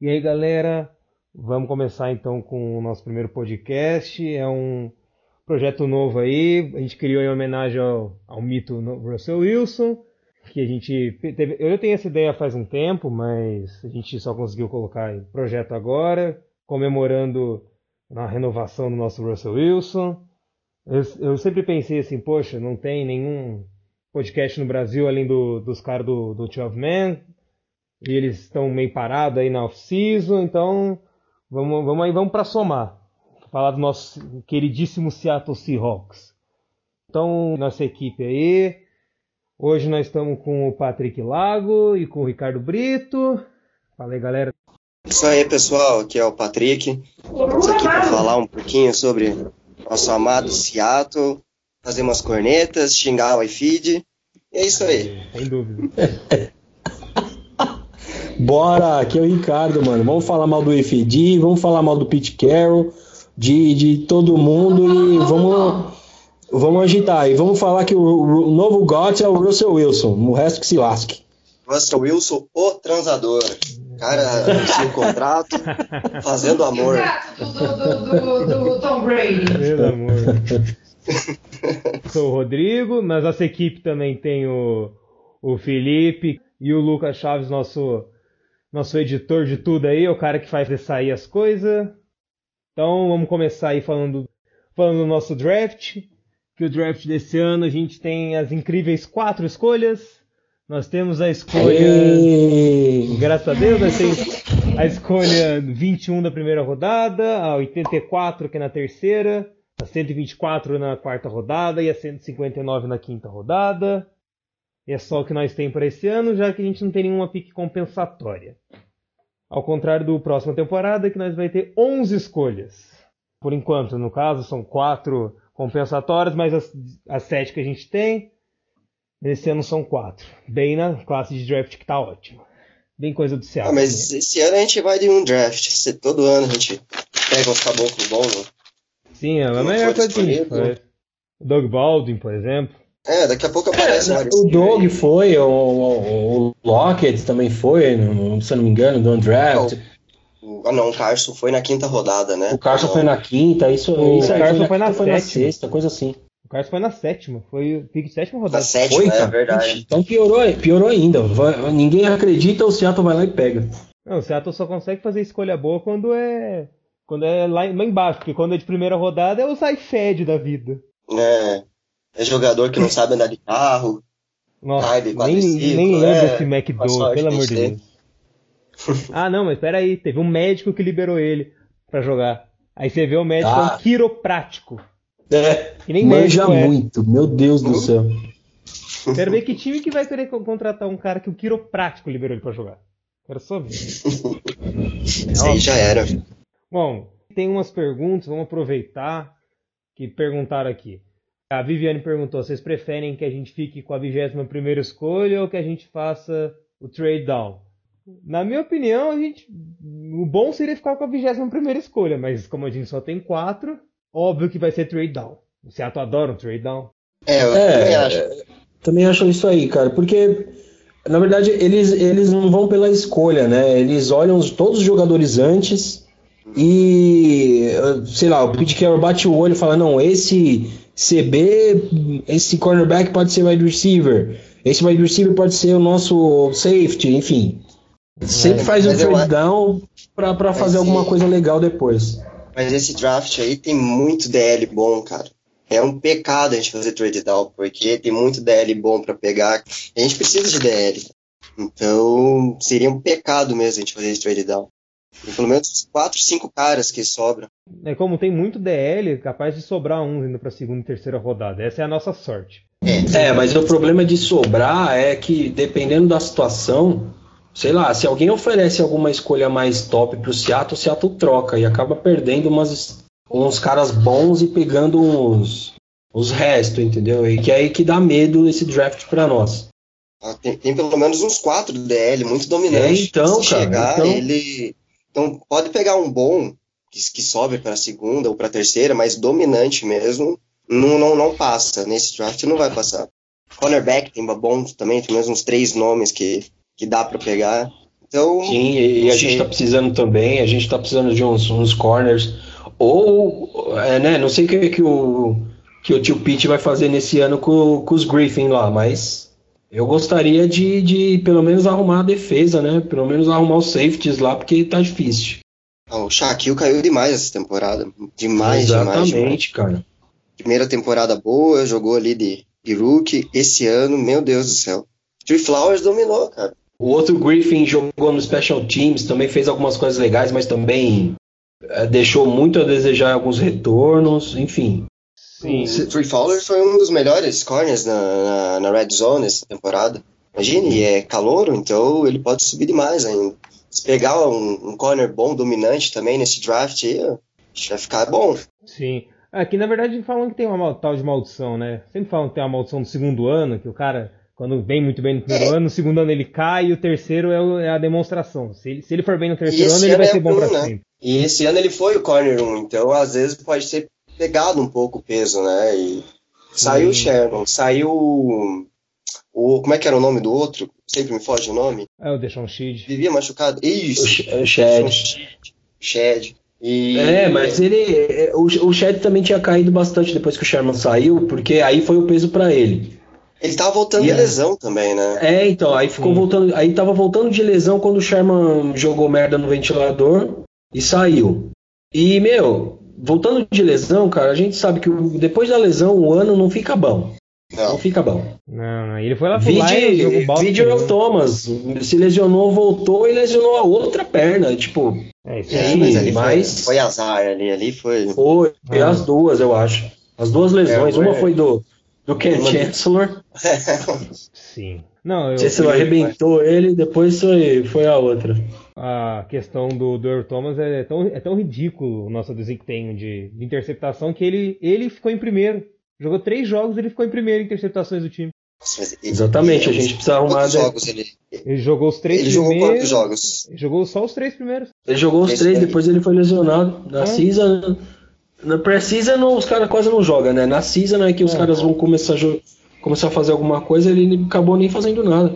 E aí, galera, vamos começar então com o nosso primeiro podcast. É um projeto novo aí, a gente criou em homenagem ao, ao mito Russell Wilson, que a gente teve, eu tenho essa ideia faz um tempo, mas a gente só conseguiu colocar em projeto agora, comemorando a renovação do nosso Russell Wilson. Eu, eu sempre pensei assim, poxa, não tem nenhum podcast no Brasil além do, dos caras do, do 12 Man, e eles estão meio parados aí na off-season, então vamos, vamos aí, vamos para somar. Falar do nosso queridíssimo Seattle Seahawks. Então, nossa equipe aí. Hoje nós estamos com o Patrick Lago e com o Ricardo Brito. Fala aí, galera. Isso aí, pessoal. Aqui é o Patrick. Estamos aqui para falar um pouquinho sobre nosso amado Seattle, fazer umas cornetas, xingar o iFeed. E é isso aí. Sem dúvida. Bora, aqui é o Ricardo, mano. Vamos falar mal do iFeed, vamos falar mal do Pete Carroll, de, de todo mundo e vamos, vamos agitar. E vamos falar que o, o novo GOT é o Russell Wilson, o resto que se lasque. Russell Wilson, o transador. Cara, sem contrato, fazendo amor. Do, do, do, do Tom Brady. Pelo amor. Sou o Rodrigo, mas nossa equipe também tem o, o Felipe e o Lucas Chaves, nosso, nosso editor de tudo aí, o cara que faz sair as coisas. Então vamos começar aí falando, falando do nosso draft. Que o draft desse ano a gente tem as incríveis quatro escolhas. Nós temos a escolha. Ei. Graças a Deus, nós temos a escolha 21 da primeira rodada, a 84 que é na terceira, a 124 na quarta rodada e a 159 na quinta rodada. É só o que nós temos para esse ano, já que a gente não tem nenhuma pique compensatória. Ao contrário do próxima temporada, que nós vai ter 11 escolhas. Por enquanto, no caso, são quatro compensatórias, mas as, as sete que a gente tem, nesse ano são quatro. Bem na classe de draft que tá ótima. Bem coisa do Ah, Seattle. mas esse ano a gente vai de um draft. Se todo ano a gente pega uns caboclos bons. Né? Sim, é a não melhor coisa que a gente faz. Doug Baldwin, por exemplo. É, daqui a pouco aparece vários. O Doug foi, o, o, o Lockett também foi, no- se eu não me engano, do draft. O- Ah, não, o Carson foi na quinta rodada, né? O Carson foi na quinta, isso, O isso Carson foi na, na foi na sexta, coisa assim. O Carson foi na sétima. Foi o pick de sétima Na rodada. sétima, Foi, é verdade. Então piorou, piorou ainda. Vai- ninguém acredita, o Seattle vai lá e pega. Não, o Seattle só consegue fazer escolha boa quando é. Quando é lá, lá embaixo, porque quando é de primeira rodada é o Saifed da vida. É, é jogador que não sabe andar de carro. Nossa, Ai, de nem, nem lembro é, esse uma McDo, sorte pelo amor de Deus. ah, não, mas peraí, teve um médico que liberou ele pra jogar. Aí você vê o médico é Ah. um quiroprático. É, Que nem manja médico é. muito, meu Deus do céu. Quero ver que time que vai querer co- contratar um cara que o quiroprático liberou ele pra jogar. Quero só ver. Isso aí já era. Bom, tem umas perguntas, vamos aproveitar que perguntaram aqui. A Viviane perguntou: vocês preferem que a gente fique com a 21 primeira escolha ou que a gente faça o trade down? Na minha opinião, a gente, o bom seria ficar com a 21 primeira escolha, mas como a gente só tem quatro, óbvio que vai ser trade down. O Seattle adora um trade down. É, eu É, também acho. Também acho isso aí, cara, porque na verdade eles, eles não vão pela escolha, né? Eles olham os- todos os jogadores antes e, sei lá, o Pete Carroll bate o olho e fala: não, esse CB, esse cornerback pode ser wide receiver, esse wide receiver pode ser o nosso safety, enfim. Sempre faz um mas eu trade a- down pra, pra fazer alguma coisa legal depois. Mas esse draft aí tem muito DL bom, cara. É um pecado a gente fazer trade down, porque tem muito DL bom pra pegar. A gente precisa de DL. Então, seria um pecado mesmo a gente fazer esse trade down. Tem pelo menos uns 4, 5 caras que sobram. É como tem muito DL, capaz de sobrar uns indo pra segunda e terceira rodada. Essa é a nossa sorte. É, mas o problema de sobrar é que, dependendo da situação, sei lá, se alguém oferece alguma escolha mais top pro Seattle, o Seattle troca e acaba perdendo umas, uns caras bons e pegando uns, os restos, entendeu? E que é aí que dá medo esse draft pra nós. Ah, Tem, tem pelo menos uns 4 DL muito dominantes. É, então, Se cara, chegar, então- ele. Então, pode pegar um bom que, que sobe para segunda ou para terceira, mas dominante mesmo, não, não, não passa. Nesse draft não vai passar. Cornerback tem bons também, tem mais uns três nomes que, que dá para pegar. Então. Sim, e, e a gente tá precisando também, a gente tá precisando de uns, uns corners. Ou, é, né, não sei o que, que, o, que o tio Pete vai fazer nesse ano com, com os Griffin lá, mas eu gostaria de, de pelo menos arrumar a defesa, né? Pelo menos arrumar os safeties lá, porque tá difícil. Ah, o Shaquille caiu demais essa temporada. Demais, Exatamente, demais, demais. cara. Primeira temporada boa, jogou ali de, de rookie. Esse ano, meu Deus do céu. Tree Flowers dominou, cara. O outro Griffin jogou no Special Teams, também fez algumas coisas legais, mas também é, deixou muito a desejar alguns retornos, enfim. Sim. O Tree Flowers foi um dos melhores corners na, na, na Red Zone essa temporada. Imagine, é calouro, então ele pode subir demais ainda. Se pegar um, um corner bom, dominante também nesse draft aí, vai ficar bom. Sim. Aqui, na verdade, falam que tem uma tal de maldição, né? Sempre falam que tem uma maldição do segundo ano, que o cara, quando vem muito bem no primeiro ano, no segundo ano ele cai e o terceiro é, o- é a demonstração. Se ele, se ele for bem no terceiro ano, ele ano vai é ser bom bom, pra né? sempre. E esse ano ele foi o corner 1, então às vezes pode ter pegado um pouco o peso, né? E saiu o Sherman, saiu o. Como é que era o nome do outro? Sempre me foge o nome. É o Deshaun Sheed. Vivia machucado. O Isso. O Shed. Shed. E... É, mas ele. é, O, o Shed também tinha caído bastante depois que o Sherman saiu, porque aí foi o peso pra ele. Ele tava voltando E de é. lesão também, né? É, então, aí ficou Sim. voltando. Aí tava voltando de lesão quando o Sherman jogou merda no ventilador e saiu. E, meu, voltando de lesão, cara, a gente sabe que o- depois da lesão, o ano não fica bom. Não Não. fica bom. Não, não. Ele foi lá pro Vide, vide o Thomas. Se lesionou, voltou e lesionou a outra perna. Tipo, É, isso É, aí. mas ali mas- foi, foi azar ali, ali foi. foi Ah. as duas, eu acho. As duas lesões. É, Uma é. foi do, do Ken Uma- Chancellor. Sim. Não, eu, Chancellor arrebentou ele, depois foi, foi a outra. A questão do, do Earl Thomas é tão, é tão ridículo o nosso desempenho de, de interceptação que ele, ele ficou em primeiro. Jogou três jogos ele ficou em primeiro em interceptações do time. Ele- Exatamente, a gente precisa arrumar. Quantos jogos ele, Ele jogou os três ele jogou primeiros. quantos jogos? Ele Jogou só os três primeiros. Ele jogou os três, depois ele foi lesionado. Na É. season. Na pré-season os caras quase não jogam, né? Na season é que os É. caras vão começar a, começar a fazer alguma coisa, ele acabou nem fazendo nada.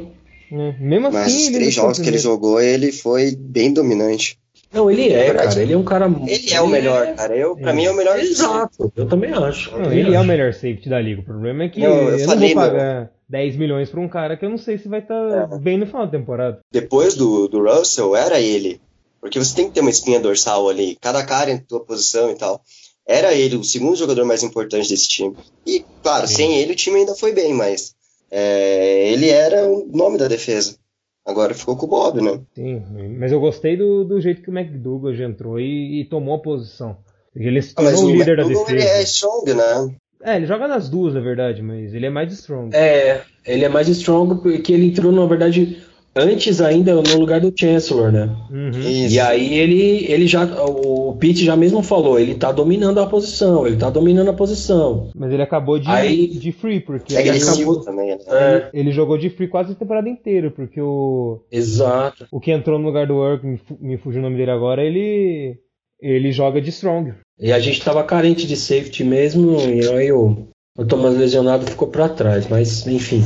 Né? Mesmo Mas assim, os três não jogos que ele jogou, ele foi bem dominante. Não, ele é, cara. Ele é um cara. Ele é o melhor, cara. Eu, pra É. mim é o melhor. Exato, eu também acho. Não, ele é o melhor safety da liga. O problema é que Não, eu eu, não falei, vou meu. pagar 10 milhões pra um cara que eu não sei se vai estar É. bem no final da temporada. Depois do, do Russell, era ele. Porque você tem que ter uma espinha dorsal ali. Cada cara em tua posição e tal. Era ele, o segundo jogador mais importante desse time. E, claro, Sim. sem ele o time ainda foi bem, mas é, ele era o nome da defesa. Agora ficou com o Bob, né? Sim, mas eu gostei do, do jeito que o McDougall já entrou e, e tomou a posição. Ele se Ah, tornou o o líder da McDougal, ele defesa. é strong, né? É, ele joga nas duas, na verdade, mas ele é mais strong. É, ele é mais strong porque ele entrou, na verdade, antes ainda no lugar do Chancellor, né? Uhum. E aí ele, ele já. O Pete já mesmo falou, ele tá dominando a posição, ele tá dominando a posição. Mas ele acabou de, Aí- de free, porque É ele, acabou- também, né? É, ele jogou de free quase a temporada inteira, porque o, exato. o que entrou no lugar do Work, me, me fugiu o nome dele agora, ele ele joga de strong. E a gente tava carente de safety mesmo, e aí o, o Thomas lesionado ficou pra trás, mas enfim.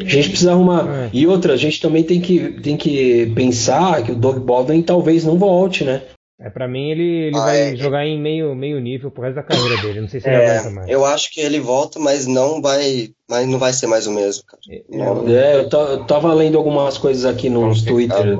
A gente precisa arrumar. É. E outra, a gente também tem que, tem que pensar que o Doug Baldwin talvez não volte, né? É, pra mim ele, ele Ah, vai é. jogar em meio, meio nível pro resto da carreira dele. Não sei se ele É, aguenta mais. eu acho que ele volta, mas não vai, mas não vai ser mais o mesmo, cara. Não. É, eu, ta- eu tava lendo algumas coisas aqui nos Twitter,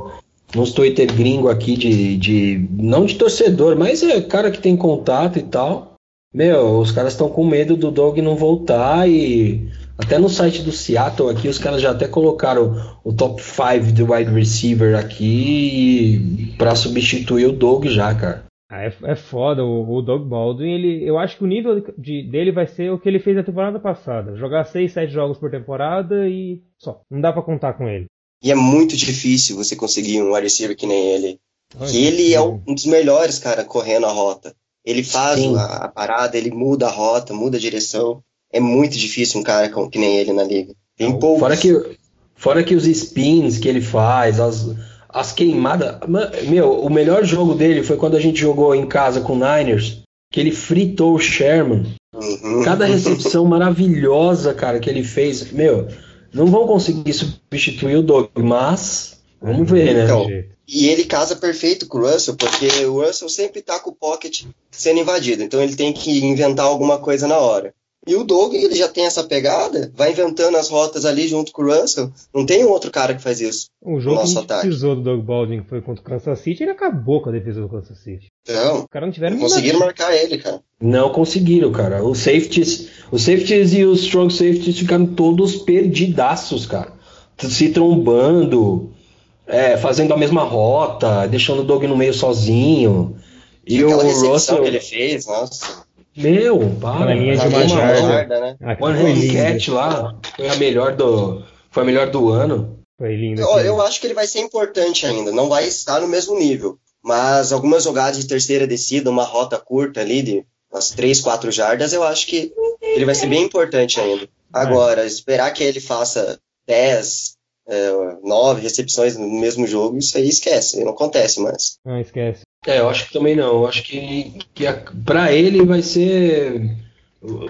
nos Twitter gringo aqui de, de. Não de torcedor, mas é cara que tem contato e tal. Meu, os caras estão com medo do Dog não voltar e. Até no site do Seattle aqui, os caras já até colocaram o top 5 do wide receiver aqui para substituir o Doug já, cara. Ah, é, é foda, o, o Doug Baldwin, ele, eu acho que o nível de- dele vai ser o que ele fez na temporada passada. Jogar 6, 7 jogos por temporada e só. Não dá pra contar com ele. E é muito difícil você conseguir um wide receiver que nem ele. Olha, Que ele é um dos melhores, cara, correndo a rota. Ele faz a, a parada, ele muda a rota, muda a direção. É muito difícil um cara com- que nem ele na liga. Tem poucos. Fora que, fora que os spins que ele faz, as, as queimadas. Ma- Meu, o melhor jogo dele foi quando a gente jogou em casa com o Niners, que ele fritou o Sherman. Uhum. Cada recepção maravilhosa, cara, que ele fez. Meu, não vão conseguir substituir o Doug, mas Vamos ver, né? Então. E ele casa perfeito com o Russell, porque o Russell sempre tá com o pocket sendo invadido, então ele tem que inventar alguma coisa na hora. E o Doug, ele já tem essa pegada, vai inventando as rotas ali junto com o Russell. Não tem um outro cara que faz isso. O jogo Nosso que ataque. precisou do Doug Baldwin que foi contra o Kansas City, ele acabou com a defesa do Kansas City. Então, Os caras não tiveram não conseguiram marcar ele, cara. Não conseguiram, cara. Os safeties, os safeties e os strong safeties ficaram todos perdidaços, cara. Se trombando, é, fazendo a mesma rota, deixando o Doug no meio sozinho. E o Aquela recepção Russell, que ele fez, nossa. Meu, para. Linha de uma jarda. né? Ah, One lá, foi a melhor do, foi a melhor do ano. Foi lindo. Eu, eu acho que ele vai ser importante ainda, não vai estar no mesmo nível. Mas algumas jogadas de terceira descida, uma rota curta ali de umas 3, 4 jardas, eu acho que ele vai ser bem importante ainda. Agora, esperar que ele faça 10, é, 9 recepções no mesmo jogo, isso aí esquece, não acontece mais. Não, esquece. É, eu acho que também não. Eu acho que, que a, pra ele vai ser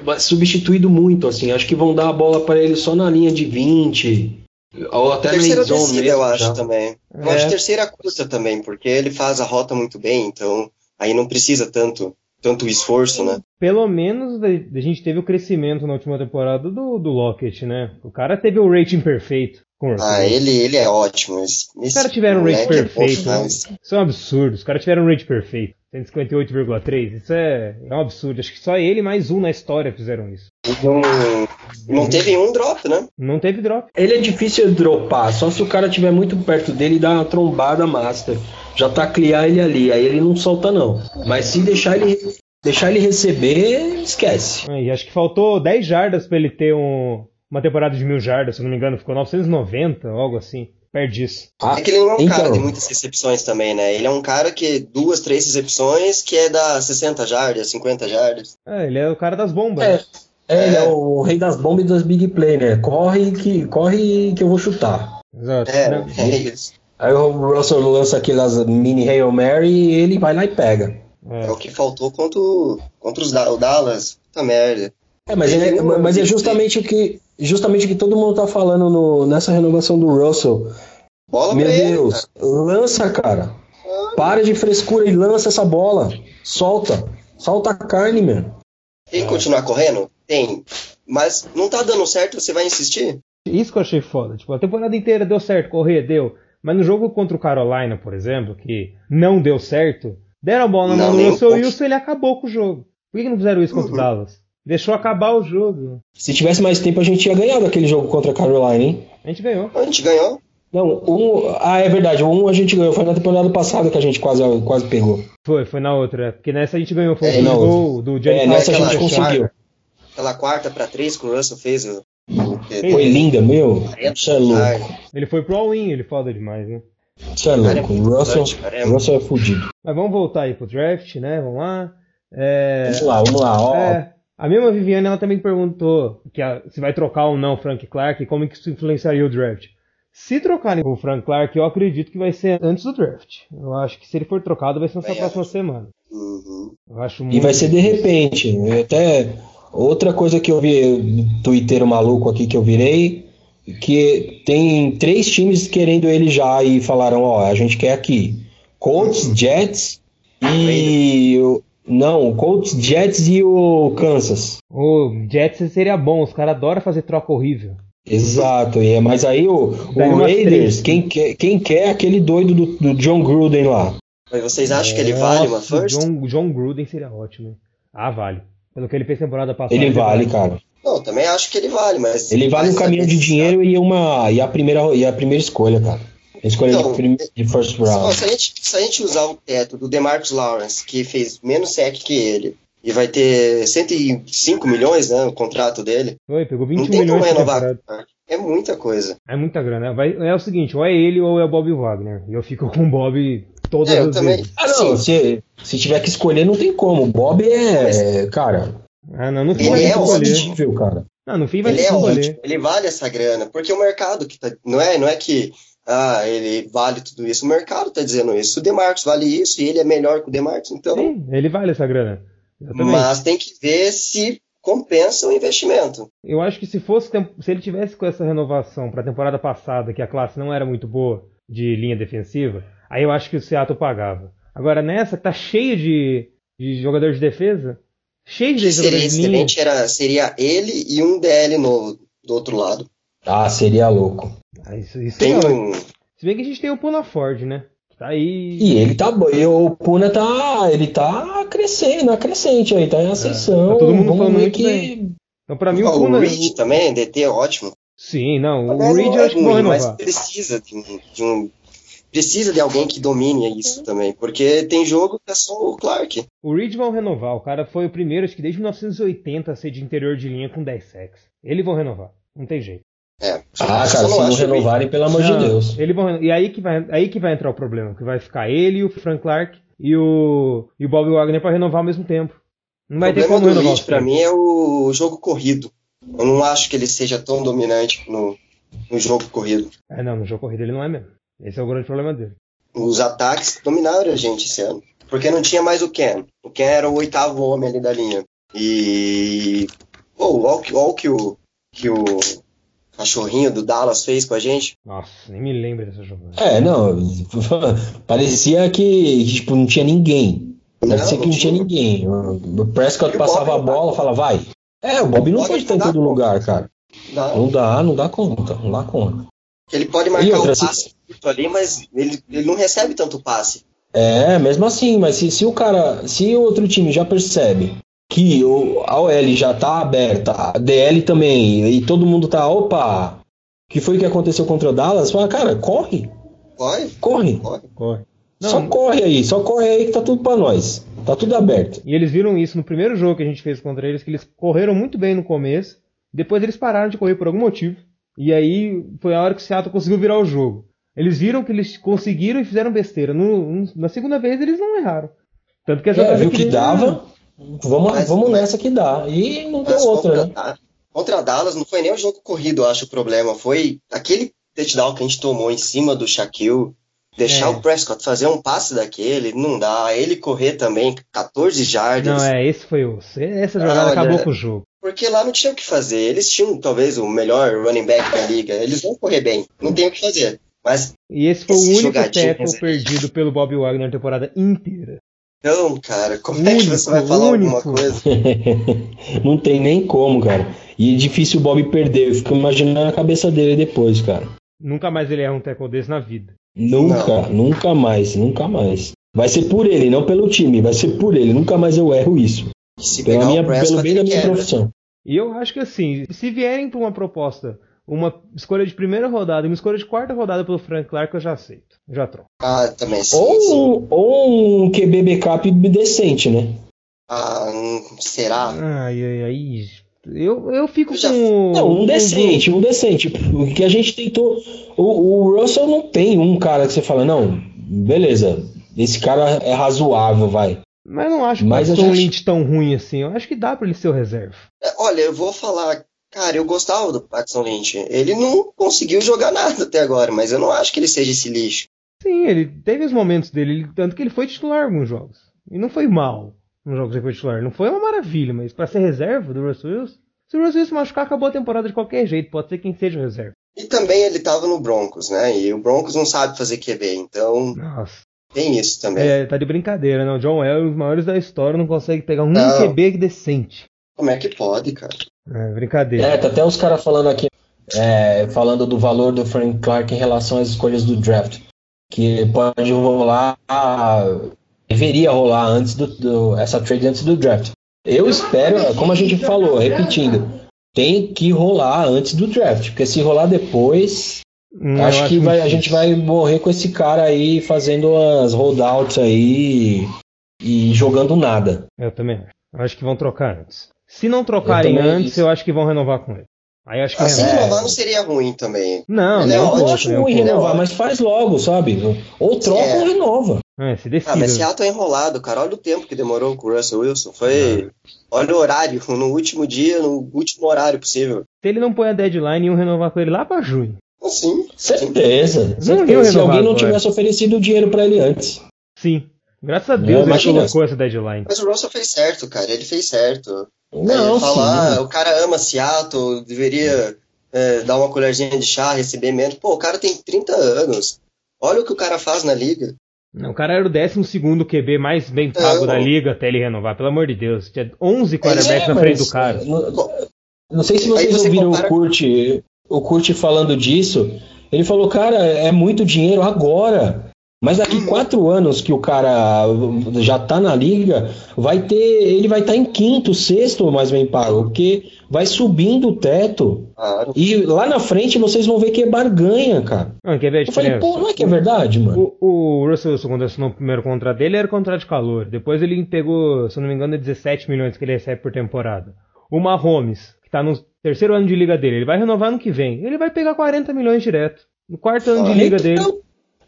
vai- substituído muito, assim. Acho que vão dar a bola para ele só na linha de 20, ou até na terceira endzone descida, mesmo. eu acho já. também. Eu É. acho terceira curta também, porque ele faz a rota muito bem, então aí não precisa tanto, tanto esforço, né? Pelo menos a gente teve o crescimento na última temporada do, do Lockett, né? O cara teve o rating perfeito. Ah, ele, ele é ótimo. Esse, Os caras tiveram um rate moleque é bom perfeito. né? Isso é um absurdo. Os caras tiveram um rate perfeito. 158,3. Isso é, é um absurdo. Acho que só ele e mais um na história fizeram isso. Não, não teve um drop, né? Não teve drop. Ele é difícil de dropar, só se o cara estiver muito perto dele e dar uma trombada master. Já taclear ele ali, aí ele não solta não. Mas se deixar ele, deixar ele receber, esquece. Ah, E acho que faltou 10 jardas pra ele ter um- uma temporada de mil jardas, se não me engano. Ficou 990, algo assim. Perto disso. Ah, É que ele não é um cara então. de muitas recepções também, né? Ele é um cara que duas, três recepções que é da 60 jardas, 50 jardas. É, ele é o cara das bombas. É, né? é, ele é o rei das bombas e das big play, né? Corre que, corre que eu vou chutar. Exato. É, Não, é isso. Aí o Russell lança aquelas mini Hail Mary e ele vai lá e pega. é. É o que faltou contra, o- contra os o Dallas. Puta merda. É, mas, Ele é, mas é justamente o que justamente o que todo mundo tá falando no- nessa renovação do Russell. Bola Meu pra ele. Deus, lança, cara. Para de frescura e lança essa bola. Solta. Solta a carne, mano. Tem que continuar correndo? Tem. Mas não tá dando certo, você vai insistir? Isso que eu achei foda. Tipo, a temporada inteira deu certo, correr, deu. Mas no jogo contra o Carolina, por exemplo, que não deu certo, deram a bola na Não, mão do Russell. Wilson ele acabou com o jogo. Por que que não fizeram isso contra o Uhum. Dallas? Deixou acabar o jogo. Se tivesse mais tempo, a gente tinha ganhado aquele jogo contra a Carolina, hein? A gente ganhou. A gente ganhou. Não, um. Ah, é verdade. Um a gente ganhou. Foi na temporada passada que a gente quase, quase pegou. Foi, foi na outra. Porque nessa a gente ganhou. Foi É, um gol do Johnny É, nessa a gente aquela conseguiu. Aquela quarta pra três que o Russell fez. O, o, Foi linda, meu. Isso é louco. Ele foi pro all-in, ele foda demais, né? Isso é louco. O Russell, Russell é fudido. Mas vamos voltar aí pro draft, né? Vamos lá. É, Vamos lá, vamos lá. Ó, é, a mesma Viviane, ela também perguntou que a- se vai trocar ou não o Frank Clark e como que isso influenciaria o draft. Se trocarem o Frank Clark, eu acredito que vai ser antes do draft. Eu acho que se ele for trocado, vai ser nessa Também próxima semana. Uhum. Eu acho E muito vai ser de repente. Até outra coisa que eu vi, twitteiro maluco aqui que eu virei, que tem três times querendo ele já e falaram, ó, a gente quer aqui. Colts, Jets e o- não, o Colts, Jets e o Kansas. O Jets seria bom, os caras adoram fazer troca horrível. Exato, e é, mas aí o, o Raiders, quem quer, quem quer é aquele doido do, do John Gruden lá. Mas vocês acham que ele vale uma first? John, John Gruden seria ótimo. hein? Ah, vale. Pelo que ele fez temporada passada. Ele vale, cara. Não, também acho que ele vale, mas. Ele vale um mas caminhão de dinheiro e uma e a primeira e a primeira escolha, cara. Escolha Então, de, de first round. se, a gente, se a gente usar o teto do DeMarcus Lawrence, que fez menos sec que ele, e vai ter 105 milhões, né, o contrato dele, Foi, pegou 21 não tem como milhões renovar. temporada. É muita coisa. É muita grana. Vai, é o seguinte, ou é ele ou é o Bob Wagner. E eu fico com o Bob todas É, eu as também. vezes. Ah, não, se, se tiver que escolher, não tem como. O Bob é, cara, Ah, não, no fim Ele vai é ótimo. cara. Não, no fim vai Ele ter que é escolher. ótimo, ele vale essa grana, porque o mercado que tá. Não é, não é que ah, ele vale tudo isso, o mercado tá dizendo isso. O DeMarcus vale isso e ele é melhor que o DeMarcus, então. Sim, ele vale essa grana. Mas tem que ver se compensa o investimento. Eu acho que se fosse se ele tivesse com essa renovação para a temporada passada, que a classe não era muito boa, de linha defensiva, aí eu acho que o Seattle pagava. Agora nessa, tá cheio de, de jogador de defesa, cheio de Seria jogadores de linha. era, seria ele e um DL novo do outro lado. Ah, seria louco. Ah, isso, isso Tem é ótimo. um. Se bem que a gente tem o Puna Ford, né? Tá aí. E ele tá bom. E o Puna tá. Ele tá crescendo, na crescente aí, tá em ascensão. tá todo mundo Vamos falando que. bem. Então, pra mim, o o Puna. Reed também, DT é ótimo. Sim, não. O Não, Reed não eu é acho que mas renovar. precisa de um, de um- Precisa de alguém que domine isso também. Porque tem jogo que é só o Clark. O Reed vão renovar. O cara foi o primeiro, acho que desde 1980, a ser de interior de linha com 10 sacks. Eles vão renovar. Não tem jeito. É. Ah, Só cara, se não o Reed- renovarem, pelo amor Não, de Deus. Eles vão, e aí que, vai, aí que vai entrar o problema. Que vai ficar ele, o Frank Clark e o, e o Bob Wagner pra renovar ao mesmo tempo. Não O vai ter problema como do renovar três. mim é o jogo corrido. Eu não acho que ele seja tão dominante no, no jogo corrido. É, não, no jogo corrido ele não é mesmo. Esse é o grande problema dele. Os ataques dominaram a gente esse ano. Porque não tinha mais o Ken. O Ken era o oitavo homem ali da linha. E. Pô, o olha o que o que o cachorrinho do Dallas fez com a gente. Nossa, nem me lembro dessa jogada. É, não. Parecia que, tipo, não tinha ninguém. Parecia Não, que não não tinha tinha. ninguém. O Prescott o passava a Bob não bola, fala, vai. É, o Bob não pode estar em todo conta. lugar, cara. Não. Não dá, não dá conta, não dá conta. Ele pode E marcar outra, o se- passe curto ali, mas ele, ele não recebe tanto passe. É, mesmo assim, mas se, se o cara, se o outro time já percebe que o, a OL já tá aberta, a DL também, e todo mundo tá, opa, o que foi que aconteceu contra o Dallas? Fala, cara, corre, Corre, corre, corre. Corre. só Não, corre aí, só corre aí que tá tudo pra nós, tá tudo aberto. E eles viram isso no primeiro jogo que a gente fez contra eles, que eles correram muito bem no começo, depois eles pararam de correr por algum motivo, e aí foi a hora que o Seattle conseguiu virar o jogo. Eles viram que eles conseguiram e fizeram besteira. No- na segunda vez eles não erraram. Tanto que a É, jogada viu que eles- dava, vamos, Mas- vamos nessa que dá, e não deu outra, contra, né? a- contra a Dallas não foi nem o jogo corrido, eu acho o problema. Foi aquele touchdown que a gente tomou em cima do Shaquille. Deixar É. o Prescott fazer um passe daquele, não dá. Ele correr também 14 jardas. Não, é, esse foi o. Essa jogada Ah, olha, acabou com o jogo. Porque lá não tinha o que fazer. Eles tinham talvez o melhor running back da liga. Eles vão correr bem. Não tem o que fazer. Mas E esse foi Esses o único tackle perdido pelo Bob Wagner a temporada inteira. Não, cara, como é que você vai Único, falar único. alguma coisa? não tem nem como, cara. E é difícil o Bob perder, eu fico imaginando a cabeça dele depois, cara. Nunca mais ele erra um tackle desse na vida. Nunca, nunca mais, nunca mais. Vai ser por ele, não pelo time, vai ser por ele. Nunca mais eu erro isso. Se Pela pegar minha, pelo bem da minha profissão. E eu acho que assim, se vierem para uma proposta, uma escolha de primeira rodada e uma escolha de quarta rodada pelo Frank Clark, eu já aceito. Eu já troco. Ah, também sim. Ou, sim. um- ou um QB backup decente, né? Ah, hum, será? Ai, ai, ai. Eu, eu fico Eu já- com. Não, um com- decente, um decente. O que a gente tentou. O, o Russell não tem um cara que você fala, não, beleza, esse cara é razoável, vai. Mas não acho o Mas já- Lynch tão ruim assim. Eu acho que dá pra ele ser o reserva. É, Olha, eu vou falar, cara, eu gostava do Paxton Lynch. Ele não conseguiu jogar nada até agora, mas eu não acho que ele seja esse lixo. Sim, ele teve os momentos dele, ele- tanto que ele foi titular em alguns jogos. E não foi mal nos jogos que ele foi titular. Não foi uma maravilha, mas pra ser reserva do Russell Wilson, se o Russell Wilson machucar, acabou a temporada de qualquer jeito. Pode ser quem seja o reserva. E também ele tava no Broncos, né? E o Broncos não sabe fazer QB, então Nossa. tem isso também. É, tá de brincadeira, né? O John Elway, os maiores da história, não consegue pegar um Não. QB decente. Como é que pode, cara? É, brincadeira. É, tá até os caras falando aqui, é, falando do valor do Frank Clark em relação às escolhas do draft. Que pode rolar, deveria rolar antes do, do- essa trade antes do draft. Eu espero, como a gente falou, repetindo, tem que rolar antes do draft, porque se rolar depois, Hum, eu acho que vai, a gente vai morrer com esse cara aí fazendo as holdouts aí e jogando nada. Eu também acho. Acho que vão trocar antes. Se não trocarem Eu antes, eu acho que vão renovar com ele. Aí acho que Assim, renova. renovar não seria ruim também. Não, Ele é um ótimo, Eu acho ruim renovar, É. mas faz logo, sabe? Ou troca É. ou renova. É, se Ah, mas. Seattle é enrolado, cara. Olha o tempo que demorou com o Russell Wilson. Foi. Olha o horário, no último dia, no último horário possível. Se ele não põe a deadline, iam renovar com ele lá pra junho. Assim. Certeza. Não certeza. Se alguém não tivesse oferecido o dinheiro pra ele antes. Sim. Graças a Deus ele imagina. colocou essa deadline. Mas o Russell fez certo, cara. Ele fez certo. Não, falar, sim. ah, o cara ama Seattle, deveria é, dar uma colherzinha de chá, receber menos. Pô, o cara tem 30 anos. Olha o que o cara faz na liga. Não, o cara era o 12 QB mais bem pago Não. da liga até ele renovar, pelo amor de Deus. Tinha 11 quarterbacks É, na frente do cara. Não, não sei se vocês você ouviram compara- o Kurt, o Kurt falando disso. Ele falou, cara, é muito dinheiro agora. Mas daqui Uhum. quatro anos que o cara já tá na liga, vai ter. Ele vai estar em quinto, sexto mais bem pago, porque vai subindo o teto. Claro. E lá na frente vocês vão ver que é barganha, cara. Não, quer ver a Eu falei, pô, não é que é verdade, mano? O, o Russell Wilson, quando assinou o primeiro contrato dele, era contrato de calor. Depois ele pegou, se eu não me engano, é 17 milhões que ele recebe por temporada. O Mahomes, que tá no terceiro ano de liga dele, ele vai renovar no que vem. Ele vai pegar 40 milhões direto. No quarto ano de liga dele.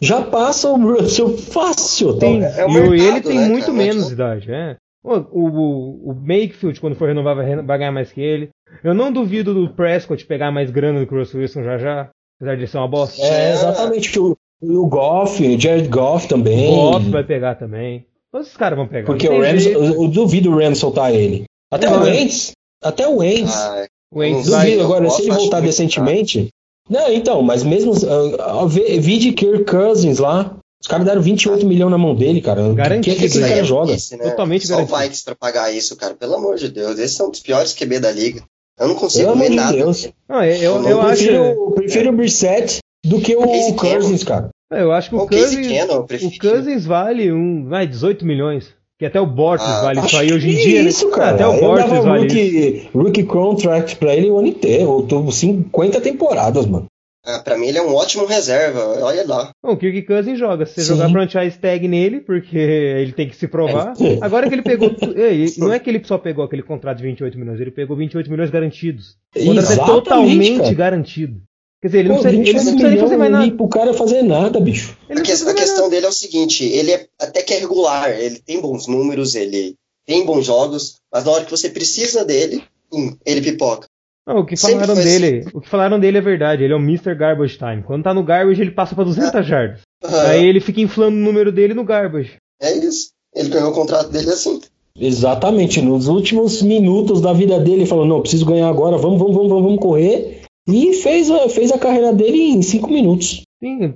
Já passa o Russell fácil. tá? Tem, é o e o- mercado, ele tem né, muito cara? menos Não idade, é. O, o, o Makefield, quando for renovar, vai, vai ganhar mais que ele. Eu não duvido do Prescott pegar mais grana do que o Russell Wilson já já. Apesar de ser uma bosta. É, exatamente. O, o Goff, o Jared Goff também. O Goff vai pegar também. Todos esses caras vão pegar. Porque o Rams, eu, eu duvido o Rams soltar ele. Até Não, o é. Wentz. Até o Wentz. Ah, O Wentz duvido. Agora, se ele voltar muito decentemente. Não, então, mas mesmo. Uh, vi de Kirk Cousins lá. Os caras deram 28 milhões na mão dele, cara. Que, Garantido, que esse cara é joga? burrice, né? Totalmente Só garantido. o Vikings pra pagar isso, cara. Pelo amor de Deus. Esses são os piores QB da liga. Eu não consigo ver nada. Deus. Não, eu, eu, Eu eu acho. prefiro, eu prefiro o Brissett do que o Casey Cousins, cara. Eu acho que o O Cousins, o prefiro. Cousins vale um, vai, 18 milhões. Que até o Bortles Ah, vale isso Acho aí hoje em dia. né? isso, cara. Até o eu Bortles dava vale isso. rookie, rookie contract pra ele o ano inteiro. Eu tô 50 temporadas, mano. Ah, pra mim ele é um ótimo reserva. Olha lá. Não, o Kirk Cousins joga. Se você Sim. jogar franchise tag nele, porque ele tem que se provar. É. Agora que ele pegou. não é que ele só pegou aquele contrato de 28 milhões, ele pegou 28 milhões garantidos. O contrato é totalmente cara. garantido. Quer dizer, ele não Pô, precisa, ele não 28 precisa nem fazer mais nada. Pro cara fazer nada, bicho. Ele não A, que- a questão dele é o seguinte: ele é até que é regular. Ele tem bons números, ele tem bons jogos, mas na hora que você precisa dele, hum, ele pipoca. Não, o que Sempre falaram dele, o que falaram dele é verdade. Ele é o Mr. Garbage Time. Quando tá no garbage, ele passa pra 200 jardas. Aí ele fica inflando o número dele no garbage. É isso. Ele ganhou o contrato dele assim. Exatamente. Nos últimos minutos da vida dele, ele falou: não, preciso ganhar agora, vamos, vamos, vamos, vamos, vamos correr. E fez, a- fez a carreira dele em 5 minutos. Sim,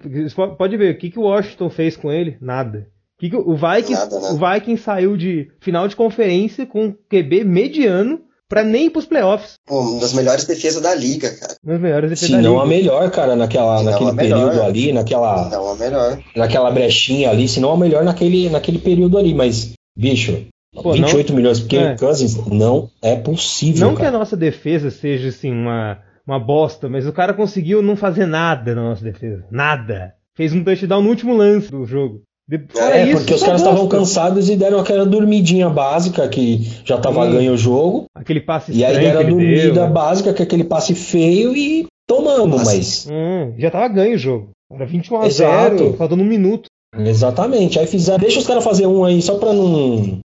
pode ver o que, que o Washington fez com ele? Nada. O, que que o, Vikings, Nada, o Vikings saiu de final de conferência com QB mediano pra nem ir pros playoffs. Pô, uma das melhores defesas da liga, cara. Nos melhores defesas Se da não a liga. melhor, cara, naquela, Se não naquele a melhor. período ali, naquela, Não, a melhor. naquela brechinha ali, se não a melhor naquele, naquele período ali. Mas, bicho, Pô, 28 milhões porque É. Cousins não é possível. Não que a cara. nossa defesa seja assim uma, uma bosta, mas o cara conseguiu não fazer nada na nossa defesa. Nada. Fez um touchdown no último lance do jogo. De- fora É, isso, porque os só caras estavam cansados e deram aquela dormidinha básica que já tava Sim. ganho o jogo. Aquele passe E aí deram a dormida deu. básica, que é aquele passe feio e tomamos, Nossa. mas. Hum, já tava ganho o jogo. Era 21 a Exato. 0, faltando um minuto. Exatamente. Aí fizeram. Deixa os caras fazer um aí só pra não,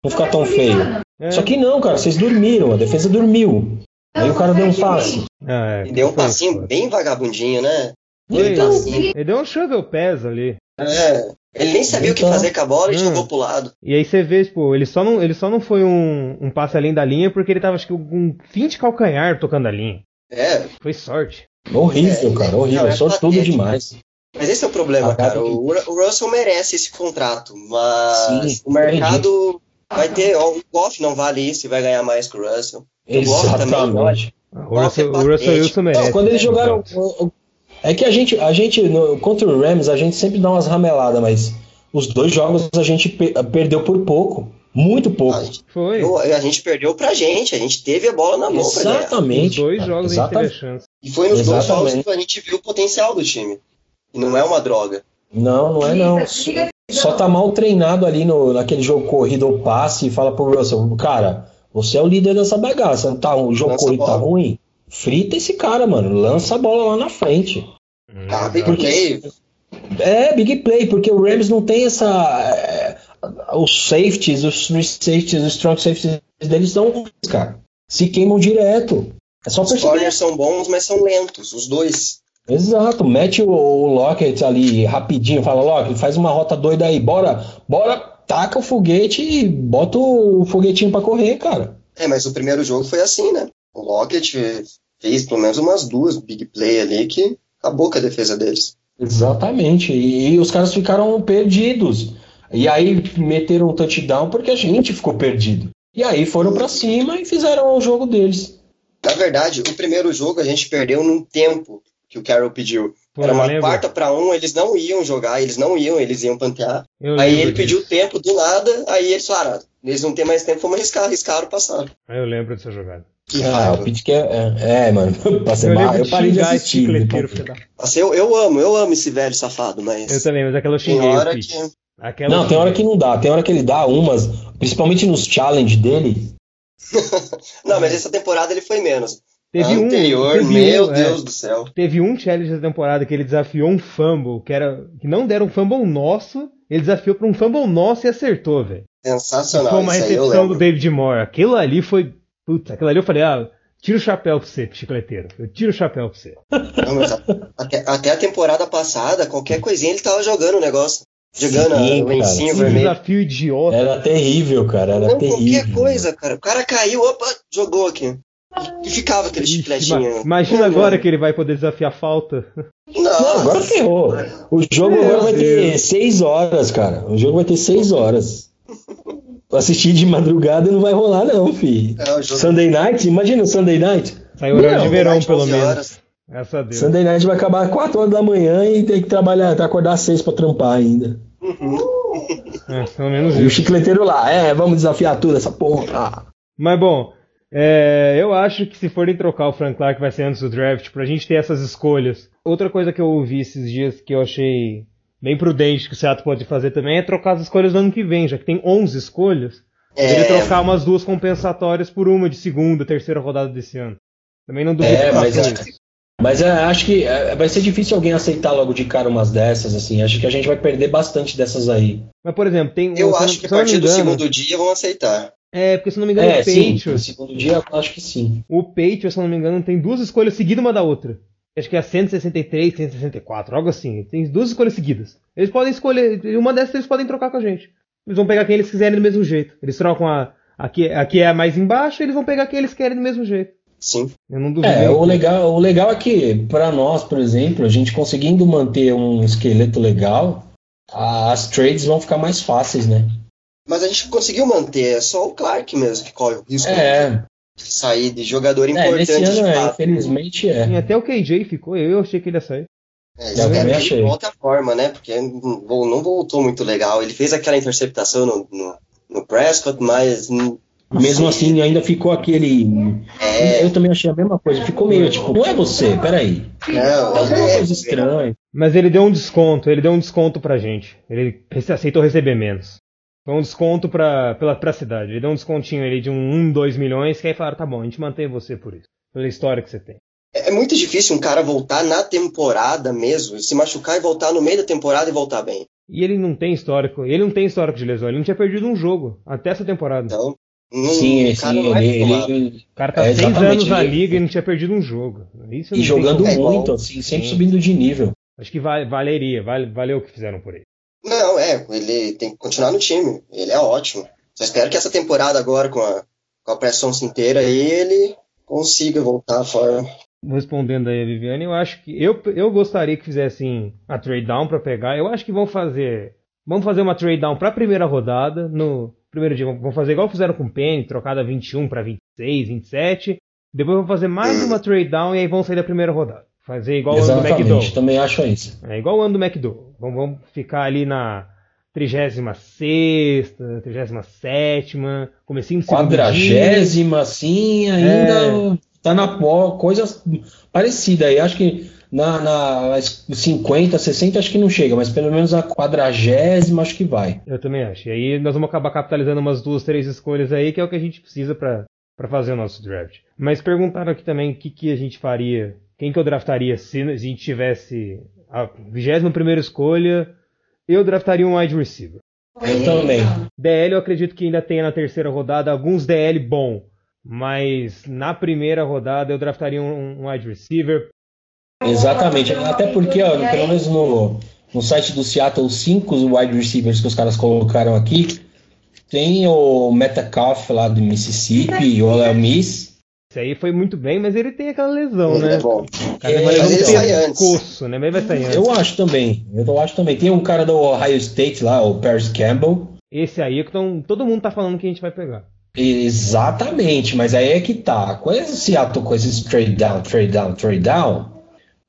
não ficar tão feio. É. Só que não, cara, vocês dormiram, a defesa dormiu. Aí o cara deu um passe. Ah, é, E deu um foi passinho foda. bem vagabundinho, né? Foi. Um passinho. Ele deu um shovel pass ali. É. Ele nem sabia o que Então. fazer com a bola e Hum. jogou pro lado. E aí você vê, tipo, ele só não, ele só não foi um, um passe além da linha porque ele tava, acho que, com um fim de calcanhar tocando a linha. É. Foi sorte. Horrível, É, cara, horrível. não, é Só tudo patético. demais. Mas esse é o problema, Ah, cara. cara, O, o Russell merece esse contrato, mas Sim, o mercado vai ter. Ó, o Goff não vale isso e vai ganhar mais que o Russell. O Goff também, Exatamente. O Russell, é o Russell patético. Wilson merece. Não, quando eles né, jogaram. É que a gente, a gente no- contra o Rams, a gente sempre dá umas rameladas, mas os dois jogos a gente pe- perdeu por pouco. Muito pouco. A gente, Foi. a gente perdeu pra gente, a gente teve a bola na mão Exatamente. dois jogos a gente teve a exatamente. chance. E foi nos dois Exatamente. jogos que a gente viu o potencial do time. E não é uma droga. Não, não é não. Só tá mal treinado ali no, naquele jogo corrido ou passe e fala pro Russell, cara, você é o líder dessa bagaça. Tá, o jogo corrido tá ruim? Frita esse cara, mano. Lança a bola lá na frente. Tá, bem Porque- play. É, big play, porque o Rams não tem essa. é, os safeties, os free safeties, os strong safeties deles são ruins, cara. Se queimam direto. É só Os perceber. corners são bons, mas são lentos, os dois. Exato, mete o, o Lockett ali rapidinho, fala, Lockett, faz uma rota doida aí, bora, bora, taca o foguete e bota o foguetinho pra correr, cara. É, mas o primeiro jogo foi assim, né? O Lockett fez pelo menos umas duas big play ali que acabou com a defesa deles. Exatamente. E, os caras ficaram perdidos. E aí meteram um touchdown porque a gente ficou perdido. E aí foram pra cima e fizeram o jogo deles. Na verdade, o primeiro jogo a gente perdeu num tempo que o Carroll pediu. Pô, Era uma quarta pra um, eles não iam jogar, eles não iam, eles iam pantear. Eu Aí ele disso. pediu tempo do nada, aí eles falaram, eles não tem mais tempo, vamos arriscar, arriscaram, passaram. Aí eu lembro dessa jogada. Que Ah, raiva. o Pete que é, é, mano, pra ser Eu mal, eu parei de assistir. Nossa, eu, eu amo, eu amo esse velho safado, mas Eu também, mas aquela eu tem xinguei hora que... Aquela Não, tem hora que não dá. Tem hora que ele dá umas, principalmente nos challenge dele. Não, mas essa temporada ele foi menos. Teve A um, anterior, teve meu um, é, Deus do céu. Teve um challenge da temporada que ele desafiou um fumble, que era que não deram um fumble nosso, ele desafiou pra um fumble nosso e acertou, velho. Sensacional, Foi uma isso aí eu recepção do. David Moore. Aquilo ali foi, putz, aquilo ali eu falei, ah, tira o chapéu pra você, chicleteiro. Eu tiro o chapéu pra você. Não, mas a- até, até a temporada passada, qualquer coisinha ele tava jogando o negócio. Jogando Sim, o lencinho cara, Um vermelho. desafio idiota. Era terrível, cara. Era Não, terrível. qualquer coisa, cara. O cara caiu, opa, jogou aqui. E ficava aquele Ixi, chicletinho. ma- Imagina agora que ele vai poder desafiar falta. Não, Não, agora ferrou. O jogo Meu vai ter Deus. seis horas, cara. O jogo vai ter seis horas. Assistir de madrugada não vai rolar, não, fi. É, o jogo- Sunday night? Imagina o Sunday night. Sai horário de verão, pelo 11 menos. horas. Graças a Deus. Sunday night vai acabar às 4 horas da manhã e tem que trabalhar, tá acordar às 6 pra trampar ainda. É, pelo menos E o isso. chicleteiro lá, é, vamos desafiar tudo essa porra. Mas bom, é, eu acho que se forem trocar o Frank Clark vai ser antes do draft, pra gente ter essas escolhas. Outra coisa que eu ouvi esses dias que eu achei bem prudente que o Seattle pode fazer também é trocar as escolhas do ano que vem, já que tem 11 escolhas. Poderia É, trocar umas duas compensatórias por uma de segunda, terceira rodada desse ano. Também não duvido É, que mas é- isso. Mas é, acho que é, vai ser difícil alguém aceitar logo de cara umas dessas, assim. Acho que a gente vai perder bastante dessas aí. Mas, por exemplo, tem. eu se acho que a partir do engano- segundo dia vão aceitar. É, porque se não me engano, É, o sim, no Patriots. segundo dia eu acho que sim. O Patriots, se não me engano, tem duas escolhas seguidas uma da outra. Acho que é a 163, 164, algo assim. Tem duas escolhas seguidas. Eles podem escolher, uma dessas eles podem trocar com a gente. Eles vão pegar quem eles quiserem do mesmo jeito. Eles trocam a. Aqui, aqui é a mais embaixo, eles vão pegar quem eles querem do mesmo jeito. Sim. Eu não duvido. É, o legal, o legal é que, para nós, por exemplo, a gente conseguindo manter um esqueleto legal, as trades vão ficar mais fáceis, né? Mas a gente conseguiu manter, é só o Clark mesmo que corre o risco É, de sair de jogador é importante nesse de ano, é, infelizmente, é. Sim, até o KJ ficou, eu achei que ele ia sair. É, Eu espero também que achei. volte à forma, né? Porque não não voltou muito legal. Ele fez aquela interceptação no, no, no Prescott, mas. Mesmo assim, ainda ficou aquele. É, Eu também achei a mesma coisa. Ficou meio tipo, não é você, peraí. não, Alguma é, coisa estranha. Mas ele deu um desconto, ele deu um desconto pra gente. Ele aceitou receber menos. Foi um desconto pra, pela, pra cidade. Ele deu um descontinho ali de um 1, 2 milhões, que aí falaram, tá bom, a gente mantém você por isso. Pela história que você tem. é muito difícil um cara voltar na temporada mesmo, se machucar e voltar no meio da temporada e voltar bem. E ele não tem histórico, ele não tem histórico de lesão, ele não tinha perdido um jogo até essa temporada. Então, não, Sim, o cara sim, não vai ele, ele- O cara tá É, seis anos na liga e não tinha perdido um jogo. Isso não e jogando É igual- muito, assim, sempre Sim. subindo de nível. Acho que vale- valeria, vale, valeu o que fizeram por ele. É, ele tem que continuar no time. Ele é ótimo. Só espero que essa temporada agora, com a, com a pressão inteira aí, ele consiga voltar à forma. Respondendo aí a Viviane, eu acho que eu, eu gostaria que fizessem a trade down pra pegar. Eu acho que vão fazer, vamos fazer uma trade down pra primeira rodada no primeiro dia. Vão fazer igual fizeram com o Penny, trocada 21 pra 26, 27. Depois vão fazer mais uma trade down e aí vão sair da primeira rodada. Fazer igual o ano do Exatamente, McDowell. também acho isso. É igual o ano do McDowell. Vamos, vamos ficar ali na 36, 37, comecinho do segundo dia. Quadragésima, assim, ainda tá na pó, coisa parecida aí. Acho que na, na 50, 60 acho que não chega, mas pelo menos a quadragésima acho que vai. Eu também acho. E aí nós vamos acabar capitalizando umas duas, três escolhas aí, que é o que a gente precisa pra fazer o nosso draft. Mas perguntaram aqui também o que, que a gente faria, quem que eu draftaria se a gente tivesse a 21 escolha, eu draftaria um wide receiver. Eu também. DL eu acredito que ainda tenha na terceira rodada alguns DL bom, mas na primeira rodada eu draftaria um, um wide receiver. Exatamente. Até porque, ó, pelo menos no, no site do Seattle, os cinco wide receivers que os caras colocaram aqui, tem o Metcalf lá do Mississippi, o Ole Miss. Esse aí foi muito bem, mas ele tem aquela lesão, né? Cara É, mas ele pescoço, né? Mas vai sair antes. Eu acho também. Eu acho também. Tem um cara do Ohio State lá, o Paris Campbell. Esse aí é que tão, todo mundo tá falando que a gente vai pegar. Exatamente, mas aí é que tá. Com esse Seattle, com esses trade down, trade down, trade down,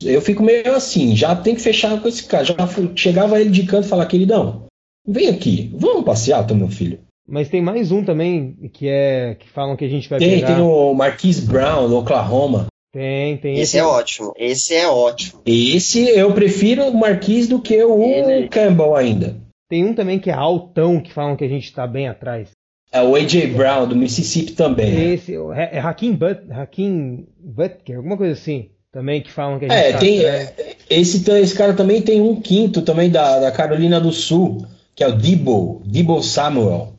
eu fico meio assim, já tem que fechar com esse cara. Já fui- chegava ele de canto e falar, queridão, vem aqui, vamos Seattle, meu filho. Mas tem mais um também que é que falam que a gente vai Tem, pegar. tem o Marquise Brown, do Oklahoma. Tem, tem Esse é ótimo. Esse é ótimo. Esse eu prefiro o Marquise do que o Ele- Campbell ainda. Tem um também que é altão, que falam que a gente tá bem atrás. É o AJ Brown, do Mississippi também. Esse é, é Hakim But, Hakim Butker, alguma coisa assim. Também que falam que a gente É, tá tem, atrás. esse, esse cara também tem um quinto também da, da Carolina do Sul, que é o Debo, Debo Samuel.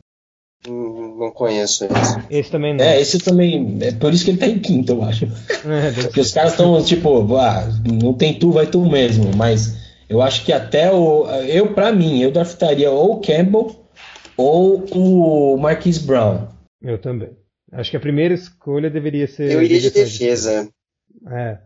Hum, Não conheço esse. Esse também não. É, esse também, é por isso que ele tá em quinto, eu acho. É, Porque os caras estão tipo, ah, não tem tu, vai tu mesmo. Mas eu acho que até o. Eu, pra mim, eu draftaria ou o Campbell ou o Marquise Brown. Eu também. Acho que a primeira escolha deveria ser. Eu iria de defesa. É.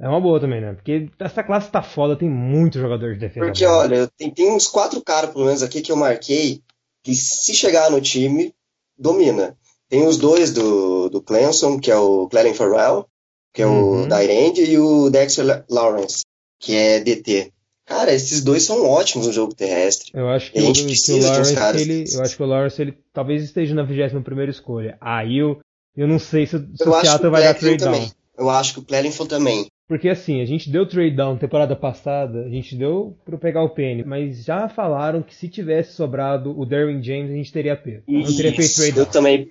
É uma boa também, né? Porque essa classe tá foda, tem muito jogador de defesa. Porque, bom. olha, tem, tem uns quatro caras, pelo menos, aqui que eu marquei, que se chegar no time, domina. Tem os dois do, do Clemson, que é o Clelin Farrell, que é Uhum. o Dyrand, e o Dexter La- Lawrence, que é DT. Cara, esses dois são ótimos no jogo terrestre. Eu acho que, o, que o Lawrence, caras ele, eu acho que o Lawrence ele talvez esteja na 21 primeira escolha. Aí eu, eu não sei se, se o Seattle vai dar trade down. também. Eu acho que o Clelin também. Porque assim, a gente deu trade down temporada passada, a gente deu pra pegar o Penny, mas já falaram que se tivesse sobrado o Derwin James, a gente teria pego. Não teria feito Isso, trade eu down. também.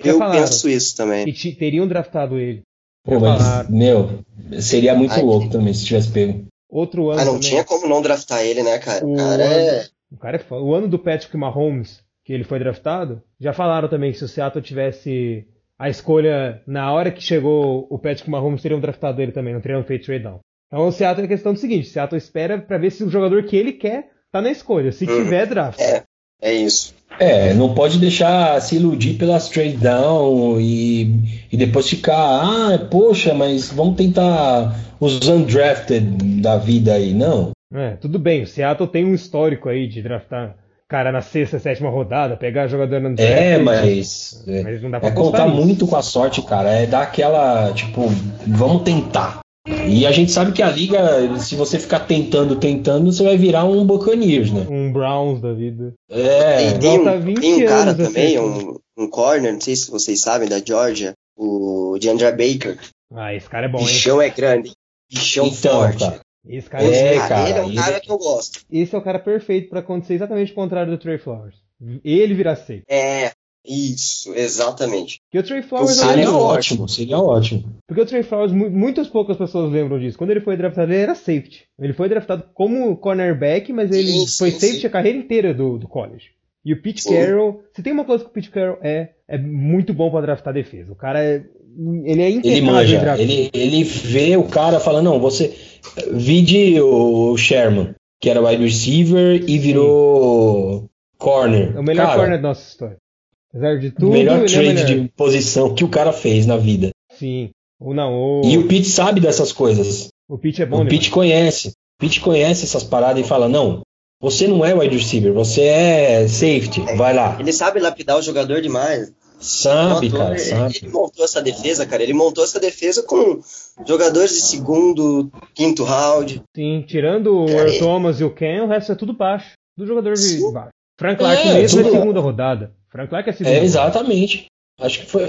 Já Eu falaram. penso isso também. E teriam draftado ele. Pô, mas, falaram. meu, seria muito Ai, louco que- também se tivesse pego. Outro ano Ah, não também. tinha como não draftar ele, né, cara? O O cara é. O cara é foda. O ano do Patrick Mahomes, que ele foi draftado, já falaram também que se o Seattle tivesse a escolha na hora que chegou o Patrick Mahomes, teriam draftado ele também, não teriam feito trade down. Então o Seattle é questão do seguinte, o Seattle espera pra ver se o jogador que ele quer tá na escolha. Se Hum. tiver, draft. É, é isso. É, não pode deixar se iludir pelas trade down e, e depois ficar, ah, poxa, mas vamos tentar os undrafted da vida aí, não. É, tudo bem, o Seattle tem um histórico aí de draftar cara na sexta, sétima rodada, pegar jogador no draft. É, mas é, Mas não dá pra é contar nisso. muito com a sorte, cara. É dar aquela, tipo, vamos tentar. E a gente sabe que a liga, se você ficar tentando, tentando, você vai virar um Buccaneers, né? Um Browns da vida. É, Tem, tem um, 20 tem um cara também, assim. um, um corner, não sei se vocês sabem, da Georgia, o DeAndre Baker. Ah, esse cara é bom, hein? Bichão é grande. Bichão então, forte. cara. Esse cara É, Cara, cara, ele é um ele- cara que eu gosto. Esse é o cara perfeito pra acontecer exatamente o contrário do Trey Flowers. Ele virar safe. É, isso, exatamente. Porque o Trey Flowers Seria é forte. ótimo, seria ótimo. Porque o Trey Flowers, mu- muitas poucas pessoas lembram disso. Quando ele foi draftado, ele era safety. Ele foi draftado como cornerback, mas ele Sim, foi sim, safety sim. a carreira inteira do, do college. E o Pete. Carroll, se tem uma coisa que o Pete Carroll é, é muito bom pra draftar defesa. O cara é. Ele é Ele manja, ele, ele vê o cara fala, não, você. Vide o Sherman, que era wide receiver e virou corner. É o melhor Cara, corner da nossa história. Apesar de tudo, o melhor ele é trade melhor. de posição que o cara fez na vida. Sim. Ou não, ou... E o Pete sabe dessas coisas. o Pete é bom o demais. Pete conhece. O Pete conhece essas paradas e fala: não, você não é wide receiver, você é safety. Vai lá. Ele sabe lapidar o jogador demais. Sabe, Montou- cara, ele, sabe. ele montou essa defesa, cara. Ele montou essa defesa com jogadores de segundo, quinto round. Sim, tirando o Earl Thomas e o Ken, o resto é tudo baixo. Do jogador de Sim. baixo. Frank Clark É, mesmo é tudo- segunda rodada. Frank Clark é segunda É, rodada. exatamente. Acho que foi,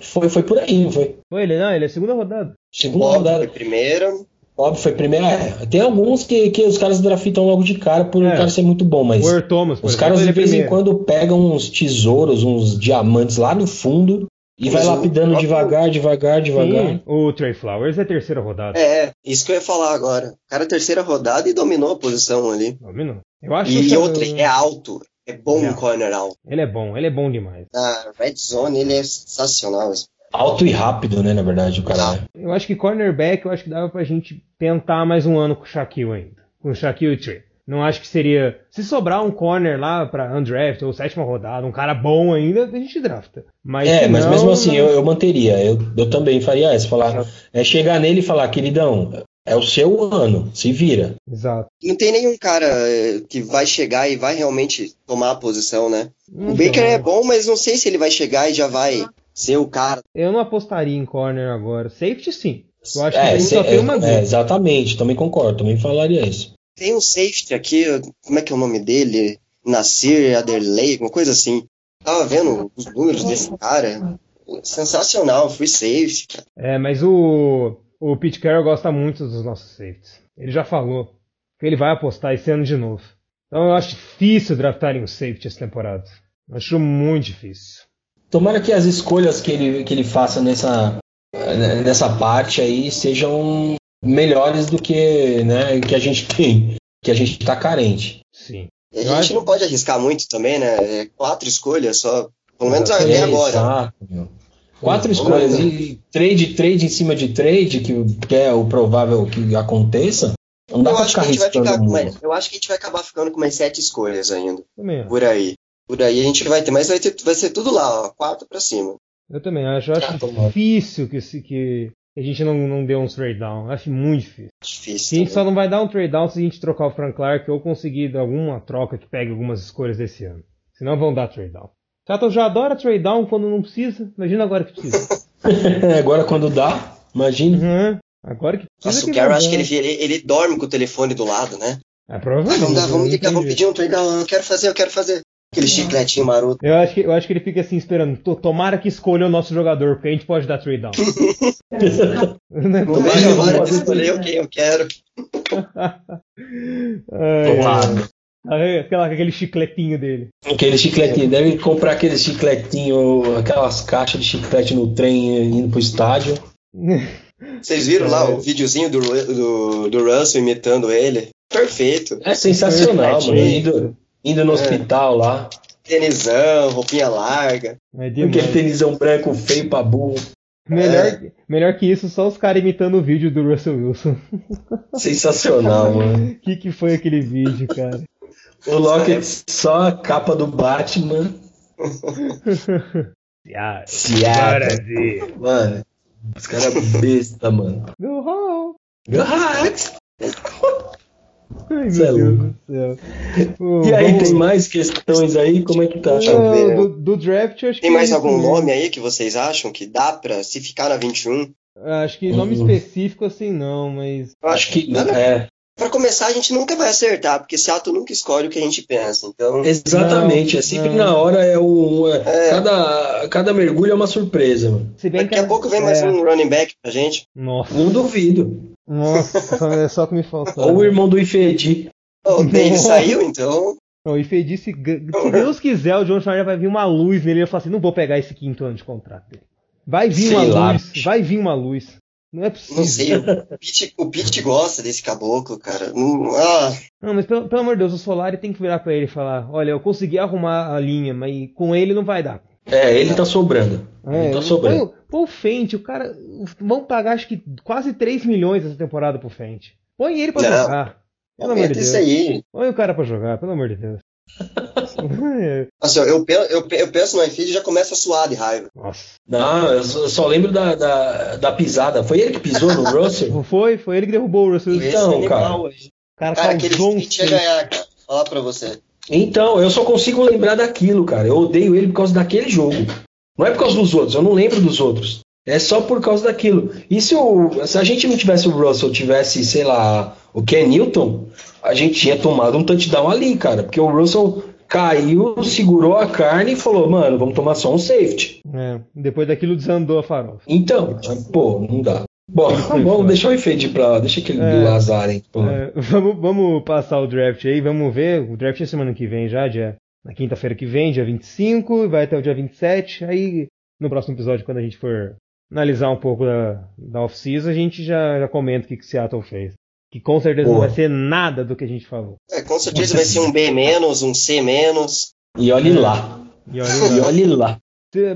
foi, foi por aí, não foi? Foi ele, não, ele é segunda rodada. Segunda Óbvio, rodada. foi primeira. Óbvio, foi primeira. É, tem alguns que, que os caras draftam logo de cara por É. o cara ser muito bom, mas O Earl Thomas, por os exemplo, caras de é vez em primeiro. quando pegam uns tesouros, uns diamantes lá no fundo e Mas vai o lapidando próprio- devagar, devagar, devagar. Sim, o Trey Flowers é terceira rodada. É, isso que eu ia falar agora. O cara terceira rodada e dominou a posição ali. Dominou. Eu acho E que outra, é alto. É bom É um alto. corner alto. ele é bom, ele é bom demais. Na red zone ele é sensacional. Alto e rápido, né, na verdade, o cara. Eu acho que cornerback, eu acho que dava pra gente tentar mais um ano com o Shaquille ainda. Com o Shaquille e o Trey. Não acho que seria. Se sobrar um corner lá pra undraft ou sétima rodada, um cara bom ainda, a gente drafta. Mas É, mas não, mesmo assim não- eu, eu manteria. Eu, eu também faria isso. Falar, é chegar nele e falar, queridão, é o seu ano, se vira. Exato. Não tem nenhum cara eh, que vai chegar e vai realmente tomar a posição, né? Então, O Baker é bom, mas não sei se ele vai chegar e já vai ser o cara. Eu não apostaria em corner agora. Safety sim. Eu acho que É, se- só tem é, uma é, vez. exatamente, também concordo, também falaria isso. Tem um safety aqui, como é que é o nome dele? Nasir Aderley, uma coisa assim. Tava vendo os números desse cara. Sensacional, free safety, cara. É, mas o, o Pete Carroll gosta muito dos nossos safeties. Ele já falou que ele vai apostar esse ano de novo. Então eu acho difícil draftarem um safety essa temporada. Eu Acho muito difícil. Tomara que as escolhas que ele, que ele faça nessa, nessa parte aí sejam melhores do que, né, que a gente tem, que a gente tá carente. Sim. E a gente acho- não pode arriscar muito também, né? É quatro escolhas só. Pelo menos Exato. até É, agora. exato, meu. Quatro Sim. escolhas e trade, trade em cima de trade, que, que é o provável que aconteça, não dá Eu pra acho, que ficar a gente vai ficar eu acho que a gente vai acabar ficando com mais sete escolhas ainda. Por aí. Por aí a gente vai ter, mas vai, ter, vai ser tudo lá, ó, quatro pra cima. Eu também acho. Eu acho Ah, difícil que, se- que a gente não, não dê uns trade down. Eu Acho muito difícil. A Difícil. gente só não vai dar um trade down se a gente trocar o Frank Clark ou conseguir alguma troca que pegue algumas escolhas desse ano. Senão vão dar trade down. Seattle já adora trade down quando não precisa. Imagina agora que precisa. Agora quando dá, imagina. Uhum. Agora que precisa. Nossa, que o Carroll vai acho que ele, ele, ele dorme com o telefone do lado, né? É, Ah, provavelmente. vamos, dar, vamos não ligar, tem vamos pedir um trade down, eu quero fazer, eu quero fazer. Aquele chicletinho maroto. Eu acho, que, eu acho que ele fica assim esperando. "Tô- Tomara que escolha o nosso jogador, porque a gente pode dar trade down. Né? Não Tomara vejo que a hora de fazer escolher quem eu quero. Tomara. aquela, aquele chicletinho dele. Aquele chicletinho, deve comprar aquele chicletinho, aquelas caixas de chiclete no trem indo pro estádio. Vocês viram lá o videozinho do, do, do Russell imitando ele? Perfeito. É sensacional, mano. Indo, no É. hospital lá. Tenisão, roupinha larga. É Aquele tenisão branco feio pra burro. Melhor, melhor que isso, só os caras imitando o vídeo do Russell Wilson. Sensacional, mano. O que, que foi aquele vídeo, cara? O Lockett só a capa do Batman. Seattle. Brasil. Mano, os caras besta, mano. Go home. Ai, Cê é meu Deus louco. do céu. E aí, vamos- tem mais questões aí? Como é que tá? Não, ver. do, do draft, eu acho Tem que mais é isso algum mesmo. nome aí que vocês acham que dá pra, se ficar na 21? Acho que nome Uhum. específico assim não, mas. Acho que. É, Pra começar, a gente nunca vai acertar, porque Seattle nunca escolhe o que a gente pensa. Então, exatamente. Não, é sempre não. na hora é um. é- É. Cada, cada mergulho é uma surpresa, mano. Se bem daqui que a pouco vem mais é, um running back pra gente. Nossa, Não duvido. nossa, é só que me faltou. Ou o irmão do Ifedi. Oh, o Nossa. saiu, então. Não, e Fedi, se, se Deus quiser, o John Schneider vai vir uma luz nele e ele fala assim: não vou pegar esse quinto ano de contrato dele. Vai vir Sei uma lá, luz, bicho. vai vir uma luz. Não é possível. Não sei, o Pete, o Pete gosta desse caboclo, cara. Hum, ah, Não, mas pelo, pelo amor de Deus, o Solari tem que virar pra ele e falar: olha, eu consegui arrumar a linha, mas com ele não vai dar. É, ele tá sobrando. É, ele tá sobrando. põe, põe o Fente, o cara. Vão pagar acho que quase 3 milhões essa temporada pro Fente. Põe ele pra Não. jogar. Pelo amor de Deus. isso aí. Põe o cara pra jogar, pelo amor de Deus. Assim, ó, eu, eu, eu penso no iFeed e já começa a suar de raiva. Nossa. Não, eu só, eu só lembro da, da, da pisada. Foi ele que pisou no Russell? Foi, foi ele que derrubou o Russell. Então. O cara, Cara, aquele um Fleet ia ganhar, cara. Falar pra você. Então, eu só consigo lembrar daquilo, cara. Eu odeio ele por causa daquele jogo. Não é por causa dos outros, eu não lembro dos outros. É só por causa daquilo. E se, o, se a gente não tivesse o Russell, tivesse, sei lá, o Ken Newton, a gente tinha tomado um touchdown ali, cara. Porque o Russell caiu, segurou a carne e falou, mano, vamos tomar só um safety. É, depois daquilo desandou a farofa. Então, pô, não dá. Bom, vamos deixar o Ifede pra lá, deixa aquele É. do azar, hein. É, vamos, vamos passar o draft aí, vamos ver. O draft é semana que vem já, dia, na quinta-feira que vem, dia 25, vai até o dia 27. Aí, no próximo episódio, quando a gente for analisar um pouco da, da off-season, a gente já, já comenta o que, que Seattle fez. Que com certeza não Boa. vai ser nada do que a gente falou. É, com certeza vai ser um B menos, um C menos. E olhe lá. E olha, E olhe lá.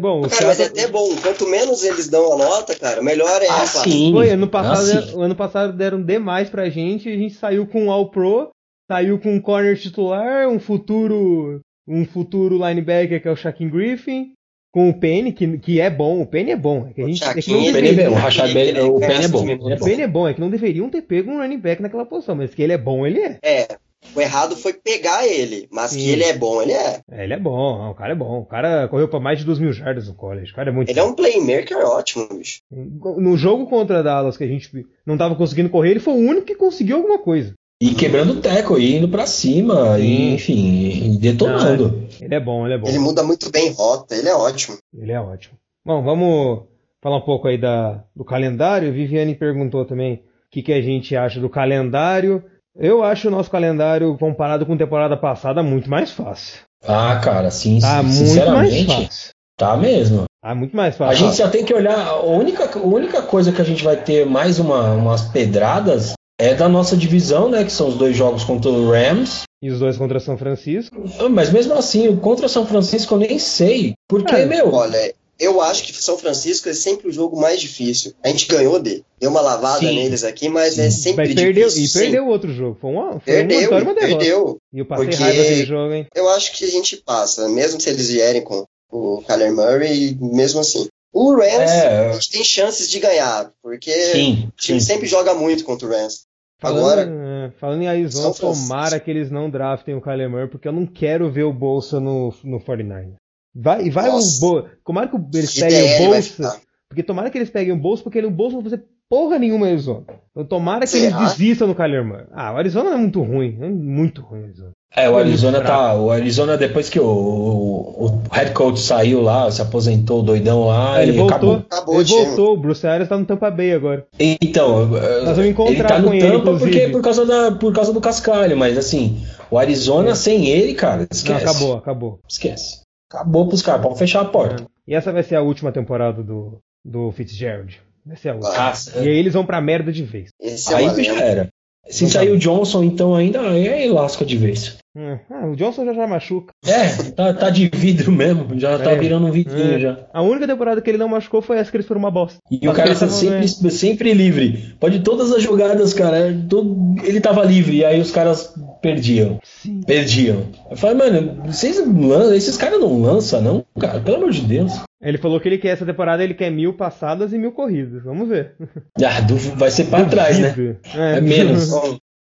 bom, Cara, mas é Seattle- até bom. Quanto menos eles dão a nota, cara, melhor é Ah, sim. Foi, ano passado, Ah, sim. o ano passado deram demais pra gente, a gente saiu com um All Pro saiu com um corner titular, um futuro um futuro linebacker que é o Shaquem Griffin, com o Penny, que, que é bom, o Penny é bom. É que a gente, é que não Shaquem, O Penny é deveria- bom, o Rashad Penny- o Penny é bom. Ele é o Penny é bom, é que não deveriam ter pego um running back naquela posição, mas que ele é bom, ele é. É, o errado foi pegar ele, mas Sim. que ele é bom, ele é. É, Ele é bom, o cara é bom. O cara correu pra mais de 2 mil jardas no college. O cara é muito Ele é um playmaker ótimo, bicho. No jogo contra Dallas, que a gente não tava conseguindo correr, ele foi o único que conseguiu alguma coisa. E quebrando o teco, e indo pra cima, Sim. e, enfim, e detonando. Ele é bom, ele é bom. Ele muda muito bem rota, ele é ótimo. Ele é ótimo. Bom, vamos falar um pouco aí da, do calendário. Viviane perguntou também o que, que a gente acha do calendário. Eu acho o nosso calendário, comparado com a temporada passada, muito mais fácil. Ah, cara, sim, Tá sim, muito mais sinceramente, fácil. tá mesmo. Tá muito mais A fácil. gente só tem que olhar, a única, a única coisa que a gente vai ter mais uma, umas pedradas é da nossa divisão, né, que são os dois jogos contra o Rams. E os dois contra São Francisco. Ah, Mas mesmo assim, o contra o São Francisco eu nem sei, porque, É, meu, Olha, eu acho que São Francisco é sempre o jogo mais difícil. A gente ganhou dele. Deu uma lavada Sim. neles aqui, mas é sempre Mas perdeu, difícil. e perdeu o outro jogo. Foi uma, foi uma Perdeu, vitória e uma derrota. perdeu. E eu passei Porque- raiva daquele jogo, hein? Eu acho que a gente passa, mesmo se eles vierem com o Kyler Murray, mesmo assim. O Rams, É. a gente tem chances de ganhar, porque sim, o time sim. sempre joga muito contra o Rams. Falando, Agora, é, falando em Arizona, tomara que eles não draftem o Kyler Murray, porque eu não quero ver o Bolsa no, no 49. Vai, vai o. Bolsa. Tomara que eles peguem o Bolsa. Porque tomara que eles peguem o Bolsa, porque o Bolsa vai fazer porra nenhuma em Arizona. Então tomara que Será? eles desistam no Kyler Murray. Ah, o Arizona é muito ruim. É muito ruim o Arizona. É, o Foi Arizona tá. O Arizona, depois que o, o, o head coach saiu lá, se aposentou doidão lá, Ah, ele voltou. acabou. Acabou ele time. voltou. O Bruce Arians tá no Tampa Bay agora. Então, Nós vamos encontrar ele tá no com ele, Tampa porque, inclusive. por, causa da, por causa do cascalho, mas assim, o Arizona sem ele, cara, Não, esquece. acabou, acabou. Esquece. Acabou pros caras, pode fechar a porta. E essa vai ser a última temporada do, do Fitzgerald. Última. Ah, E aí eles vão pra merda de vez. Esse é aí lenda. era. Se sair o Johnson, então ainda aí lasca de vez. Hum, Ah, o Johnson já já machuca. É, tá, tá de vidro mesmo, já tá É, virando um vidrinho É. já. A única temporada que ele não machucou foi essa que eles foram uma bosta. E o cara tá sempre, sempre livre. Pode todas as jogadas, cara. todo- ele tava livre, e aí os caras perdiam. Sim. Perdiam. Eu falei, mano, vocês lan- esses caras não lançam, não? Cara, pelo amor de Deus. Ele falou que ele quer essa temporada, ele quer mil passadas e mil corridas. Vamos ver. Ah, vai ser pra trás, né? Duvido. É menos.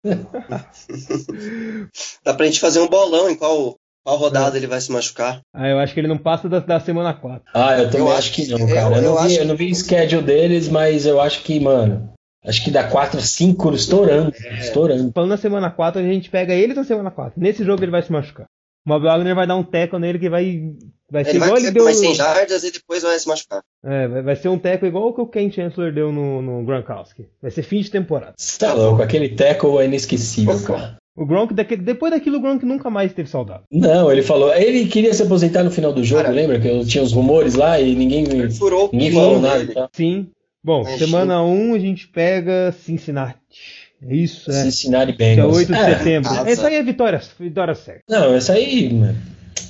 Dá pra gente fazer um bolão em qual, qual rodada ele vai se machucar. Ah, eu acho que ele não passa da, da semana 4. Ah, eu também Eu acho que que- não, cara. eu- Eu, não vi, acho eu não vi o schedule deles, mas eu acho que, mano. Acho que dá 4, 5 estourando. É. Estourando. Falando na semana 4, a gente pega eles na semana 4. Nesse jogo ele vai se machucar. O Bob Wagner vai dar um teco nele que vai. Vai ser Ele vai igual ele deu. mais 100 jardas e depois vai se machucar. É, vai, vai ser um teco igual o que o Ken Chancellor deu no, no Gronkowski. Vai ser fim de temporada. Você tá louco, aquele tackle é inesquecível, cara. O Gronk, depois daquilo, o Gronk nunca mais esteve saudável. Não, ele falou. Ele queria se aposentar no final do jogo, Cara, lembra? Que eu tinha os rumores lá e ninguém, Ele furou o ninguém falou nada. Tá? Sim. Bom, Imagina. semana 1 a gente pega Cincinnati. É isso, é. Cincinnati Dia Bengals. 8 de É, setembro. casa. Essa aí é vitória, vitória certa. Não, essa aí, mano.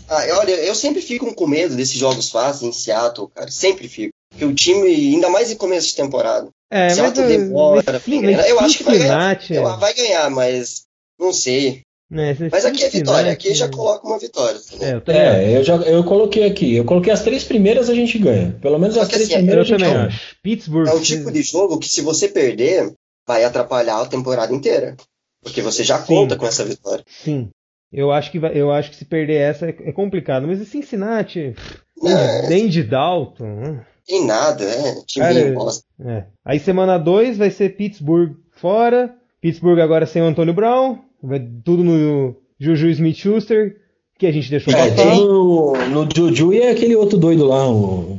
Ah, olha, eu sempre fico com medo desses jogos fáceis em Seattle, cara. Sempre fico. Porque o time, ainda mais em começo de temporada. É, mas, Seattle uh, demora. mas ganhar. eu acho que vai ganhar. Eu- Vai ganhar, mas não sei. né, Mas aqui é vitória. Aqui já Cincinnati, coloca uma vitória. também. É, eu. É, eu, já, eu coloquei aqui. Eu coloquei as três primeiras a gente ganha. Pelo menos Só as três assim, primeiras Eu a gente ganha. acho. Pittsburgh. É o tipo de jogo que se você perder, vai atrapalhar a temporada inteira. Porque você já Sim. conta com essa vitória. Sim. Eu acho que, eu acho que se perder essa é, é complicado. Mas o Cincinnati, É. nem de Dalton. Tem nada, é. Time Cara, bosta. É. Aí semana 2 vai ser Pittsburgh fora. Pittsburgh agora sem o Antônio Brown. Vai tudo no Juju Smith-Schuster, que a gente deixou É, passar. tem o, no Juju e aquele outro doido lá, o.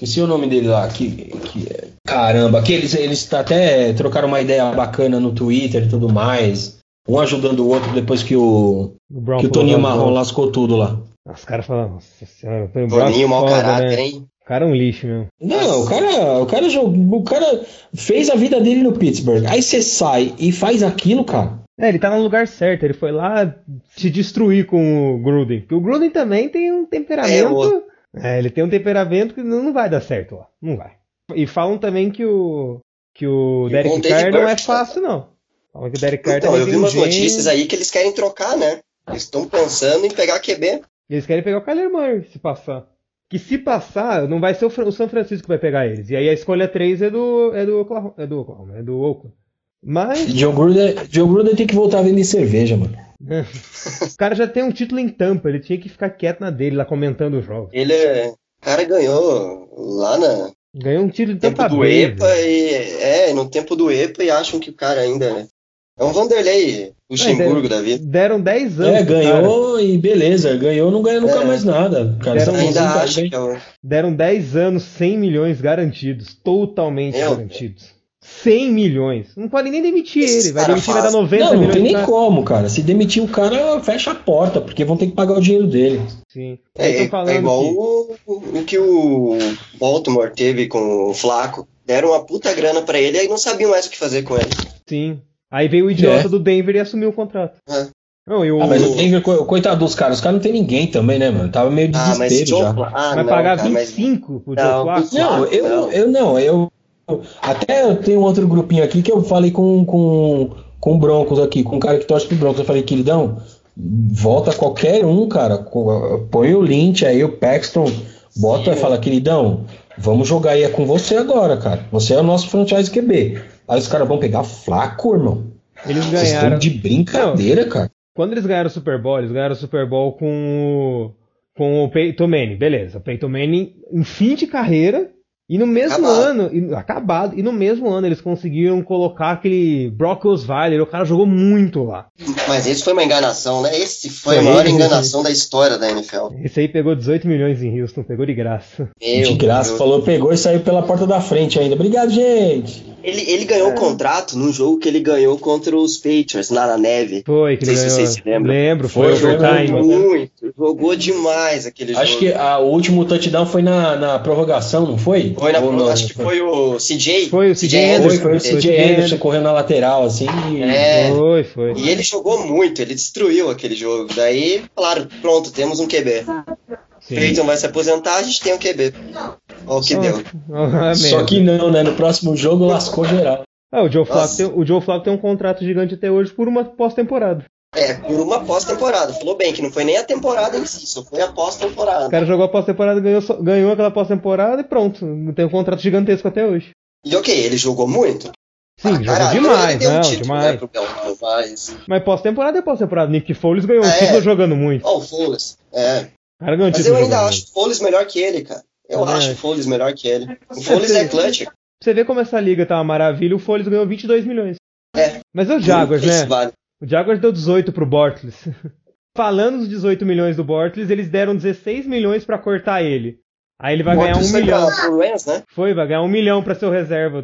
Esqueci o nome dele lá. Que, que, é- caramba, que eles, eles até trocaram uma ideia bacana no Twitter e tudo mais. Um ajudando o outro depois que o, O Brown que o Toninho Marrom lascou tudo lá. Os caras falam, nossa senhora, o é Toninho, mau caráter, né? hein? O cara é um lixo mesmo. Não, o cara, o cara jogou, o cara fez a vida dele no Pittsburgh. Aí você sai e faz aquilo, cara. É, ele tá no lugar certo. Ele foi lá se destruir com o Gruden. Porque o Gruden também tem um temperamento. É, ele tem um temperamento que não não vai dar certo lá. Não vai. E falam também que o que o E Derek Carr não é fácil, não. Fala que o Derek Carr Então, eu vi um umas notícias aí que eles querem trocar, né? Eles estão pensando em pegar QB. Eles querem pegar o Kyler Murray, se passar. Que se passar, não vai ser o, São Francisco que vai pegar eles. E aí a escolha 3 é do, é do Oklahoma, é do Oklahoma, é do Oakland. Mas John Gruden, John Gruden tem que voltar a vender cerveja, mano. o cara já tem um título em tampa, ele tinha que ficar quieto na dele, lá comentando os jogos. Ele, é- o cara ganhou lá na, Ganhou um em no tempo do Bay, EPA e é, no tempo do EPA e acham que o cara ainda é um Vanderlei Luxemburgo da vida. Deram 10 anos. É, pro cara. ganhou e beleza, ganhou, não ganha nunca É. mais nada. Cara, Deram Ainda acho que é o Deram 10 anos, 100 milhões garantidos. Totalmente Meu garantidos. 100 milhões. Não pode nem demitir Esse ele. Vai demitir, vai dar faz. 90 Não, não milhões. tem nem pra- como, cara. Se demitir o cara, fecha a porta, porque vão ter que pagar o dinheiro dele. Sim. É, é falando igual que- o, o que o Baltimore teve com o Flaco. Deram uma puta grana pra ele e aí não sabiam mais o que fazer com ele. Sim. Aí veio o idiota É. do Denver e assumiu o contrato. É. Não, e o, Ah, mas o Denver, co- coitado dos caras, os caras não tem ninguém também, né, mano? Tava meio Ah, mas desespero já. Ah, vai não, pagar cara, mas- 25 pro Joe Não, Flacco? Não, Não, eu, não. eu não, eu. Até eu tenho um outro grupinho aqui que eu falei com, com, com o Broncos aqui, com um cara que torce pro Broncos. Eu falei, queridão, volta qualquer um, cara. Põe o Lynch aí, o Paxton, bota e fala, queridão, vamos jogar aí é com você agora, cara. Você é o nosso franchise QB. Aí os caras vão pegar flaco, irmão. Eles Vocês estão ganharam. de brincadeira, cara. Quando eles ganharam o Super Bowl, eles ganharam o Super Bowl com o, com o Peyton Manning. Beleza, Peyton Manning em fim de carreira. E no mesmo Acabado. ano, e- acabado, e no mesmo ano eles conseguiram colocar aquele Brock Osweiler, o cara jogou muito lá. Mas isso foi uma enganação, né? Esse foi a Foi maior ele, enganação da história da NFL. Esse aí pegou 18 milhões em Houston, pegou de graça. Meu de graça, Deus. falou, pegou e saiu pela porta da frente ainda. Obrigado, gente. Ele, ele ganhou o contrato num jogo que ele ganhou contra os Patriots, lá na neve. Foi, que Não sei se vocês se lembram. Lembro, foi, Foi, overtime. Jogou muito, jogou demais aquele Acho jogo. que a- o último touchdown foi na, na prorrogação, não foi? Foi na, não? acho que foi o CJ. Foi o CJ Anderson. foi o Foi CJ o Anderson correndo na lateral, assim. e- É. Foi, foi. E ele jogou muito, ele destruiu aquele jogo. Daí, claro, pronto, temos um QB. Sim. Peyton vai se aposentar, a gente tem um QB. Olha o que deu. Ah, Só que não, né? No próximo jogo lascou geral. Ah, o Joe Flacco tem, o Joe Flacco tem um contrato gigante até hoje por uma pós-temporada. É, por uma pós-temporada. Falou bem que não foi nem a temporada em si, só foi a O pós-temporada. cara jogou a pós-temporada, ganhou, ganhou aquela pós-temporada e pronto. Tem um contrato gigantesco até hoje. E ok, ele jogou muito. Sim, Ah, jogou caralho, demais, ele deu um não, título, demais. Né, pro Bel- mas... Mas pós-temporada é pós-temporada. Nick Foles ganhou um É. título jogando muito. Ó, o Foles. É. O cara ganhou um Mas eu ainda jogando acho o Foles melhor que ele, cara. Eu Também acho o. Foles melhor que ele. O Foles é clutch. Você vê como essa liga tá uma maravilha, o Foles ganhou 22 milhões. É. Mas é o Jaguars, Isso né? vale. O Jaguars deu 18 pro Bortles. Falando dos 18 milhões do Bortles, eles deram 16 milhões pra cortar ele. Aí ele vai ganhar um milhão. pra- pro Rams, né? Foi, vai ganhar um milhão pra ser o reserva.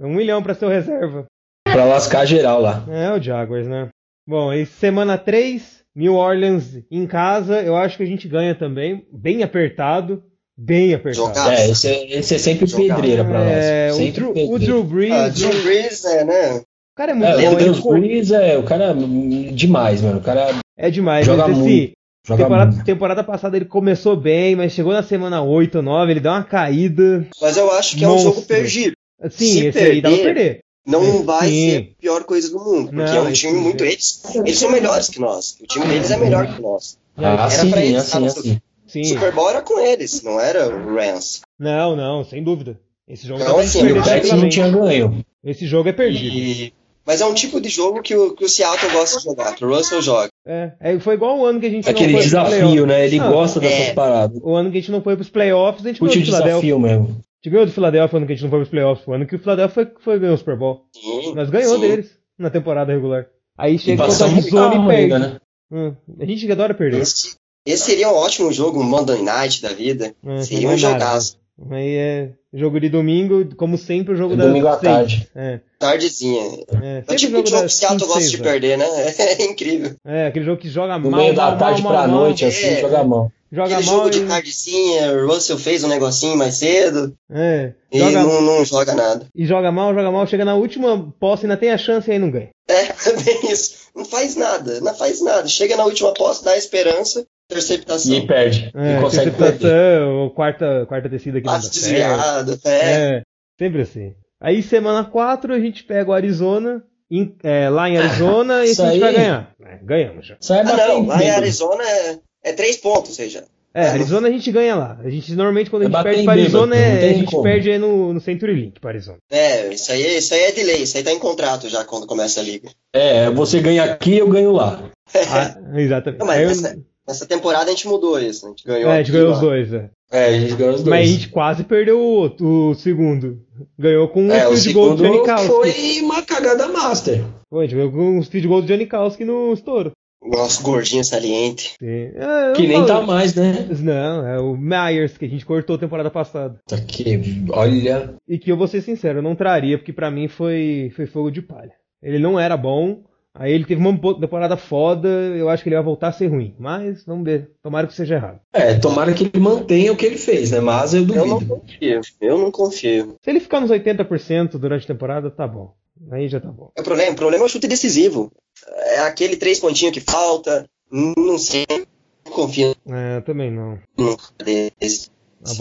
Um milhão pra ser o reserva. Pra lascar geral lá. É o Jaguars, né? Bom, aí semana 3, New Orleans em casa, eu acho que a gente ganha também. Bem apertado. Bem apertado. Jogar. É, esse é, esse é sempre Jogar. pedreira pra É, nós. o, Sempre Drew, o. Drew Brees. Ah, Drew Brees, é, né? O cara é muito É, bom. o co- Brees é o cara hum, demais, mano. O cara É demais. Joga mas muito. joga temporada, muito. temporada passada ele começou bem, mas chegou na semana 8 ou 9, ele deu uma caída. Mas eu acho que é um Monstro. jogo perdido. Assim, Se esse aí dava pra perder, perder. Não vai Sim. ser a pior coisa do mundo. Porque Não, é um time sim. muito. Eles, eles são melhores que nós. O time deles é melhor que nós. Ah, Era sim, pra eles assim, estar no assim. Sim. O Super Bowl era com eles, não era o Rams. Não, não, sem dúvida. Esse jogo Não, assim, o não tinha ganho. Esse jogo é perdido. E- Mas é um tipo de jogo que o, que o Seattle gosta de jogar, que o Russell joga. É, é, foi igual o ano que a gente Aquele não foi pros desafio, playoffs. né? Ele Não, gosta dessas é. paradas. O ano que a gente não foi pros playoffs, a gente Curte ganhou o do Philadelphia. desafio mesmo. A gente ganhou do Philadelphia o ano que a gente não foi pros playoffs. O ano que o Philadelphia foi, foi ganhou o Super Bowl. Sim, Nós ganhou sim. deles na temporada regular. Aí E chega contra a Arizona e perde. ainda, né? Hum, a gente adora perder. Esse, esse seria um ótimo jogo, um Monday Night da vida. É, seria um é jogaço. Aí é jogo de domingo, como sempre, o jogo da Domingo à tarde. É, Tardezinha. é, É o tipo jogo de jogo que Seattle gosta seis de perder, né? É incrível. É, aquele jogo que joga No mal, meio da mal, tarde mal, pra mal, noite, assim, É. joga mal. Joga Aquele mal jogo de e... tardezinha, o Russell fez um negocinho mais cedo É, e joga, não, não joga nada. e joga mal, joga mal, chega na última posse, ainda tem a chance e aí não ganha. É, bem isso. Não faz nada, não faz nada. Chega na última posse, dá esperança, interceptação. E perde. É, e consegue perder. interceptação, ou quarta, quarta descida que não dá Passe desviado, é. É, sempre assim. Aí semana 4 a gente pega o Arizona em- é, lá em Arizona e isso a gente vai ganhar. É, ganhamos já. Sai Ah, não, lá em. Arizona é, é três pontos, ou seja. É, Arizona a gente ganha lá. A gente normalmente quando a É gente perde em pra Arizona é, a gente como. perde aí no, no Century Link pra Arizona. É, isso aí, isso aí é de lei, isso aí tá em contrato já quando começa a liga. É, você ganha aqui, eu ganho lá. Ah, exatamente. Não, mas Aí eu- Nessa temporada a gente mudou isso, a gente ganhou. é, a gente aqui, ganhou lá. os dois, é. É, a gente ganhou os dois. Mas a gente quase perdeu o, outro, o segundo. Ganhou com um é, o field goal do Janikowski. foi uma cagada master. Pô, a gente ganhou com um field goal do Janikowski no estouro. Nosso gordinho saliente. Sim. É, Que nem falo- tá mais, né? Não, é o Myers que a gente cortou temporada passada. Tá aqui, olha. E que eu vou ser sincero, eu não traria, porque pra mim foi, foi fogo de palha. Ele não era bom, aí ele teve uma temporada foda, eu acho que ele vai voltar a ser ruim. Mas vamos ver, tomara que seja errado. É, tomara que ele mantenha o que ele fez, né? Mas eu Eu não duvido. confio, eu não confio. Se ele ficar nos 80% durante a temporada, tá bom. Aí já tá bom. O problema, o problema é o chute decisivo. É aquele três pontinhos que falta. Não sei, não confio É, também não. voz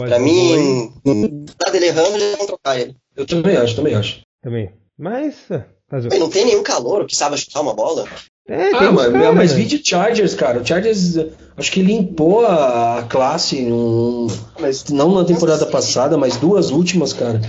Pra Bowie mim, nada ele errando, já vão trocar ele. Eu também acho, também acho. Também. Mas, é, Mas não tem nenhum calor que saiba chutar uma bola. É, tem Ah, uns mas, cara, mas vídeo Chargers, cara. O Chargers acho que limpou a, a classe, num- Mas não na temporada passada, mas duas últimas, cara.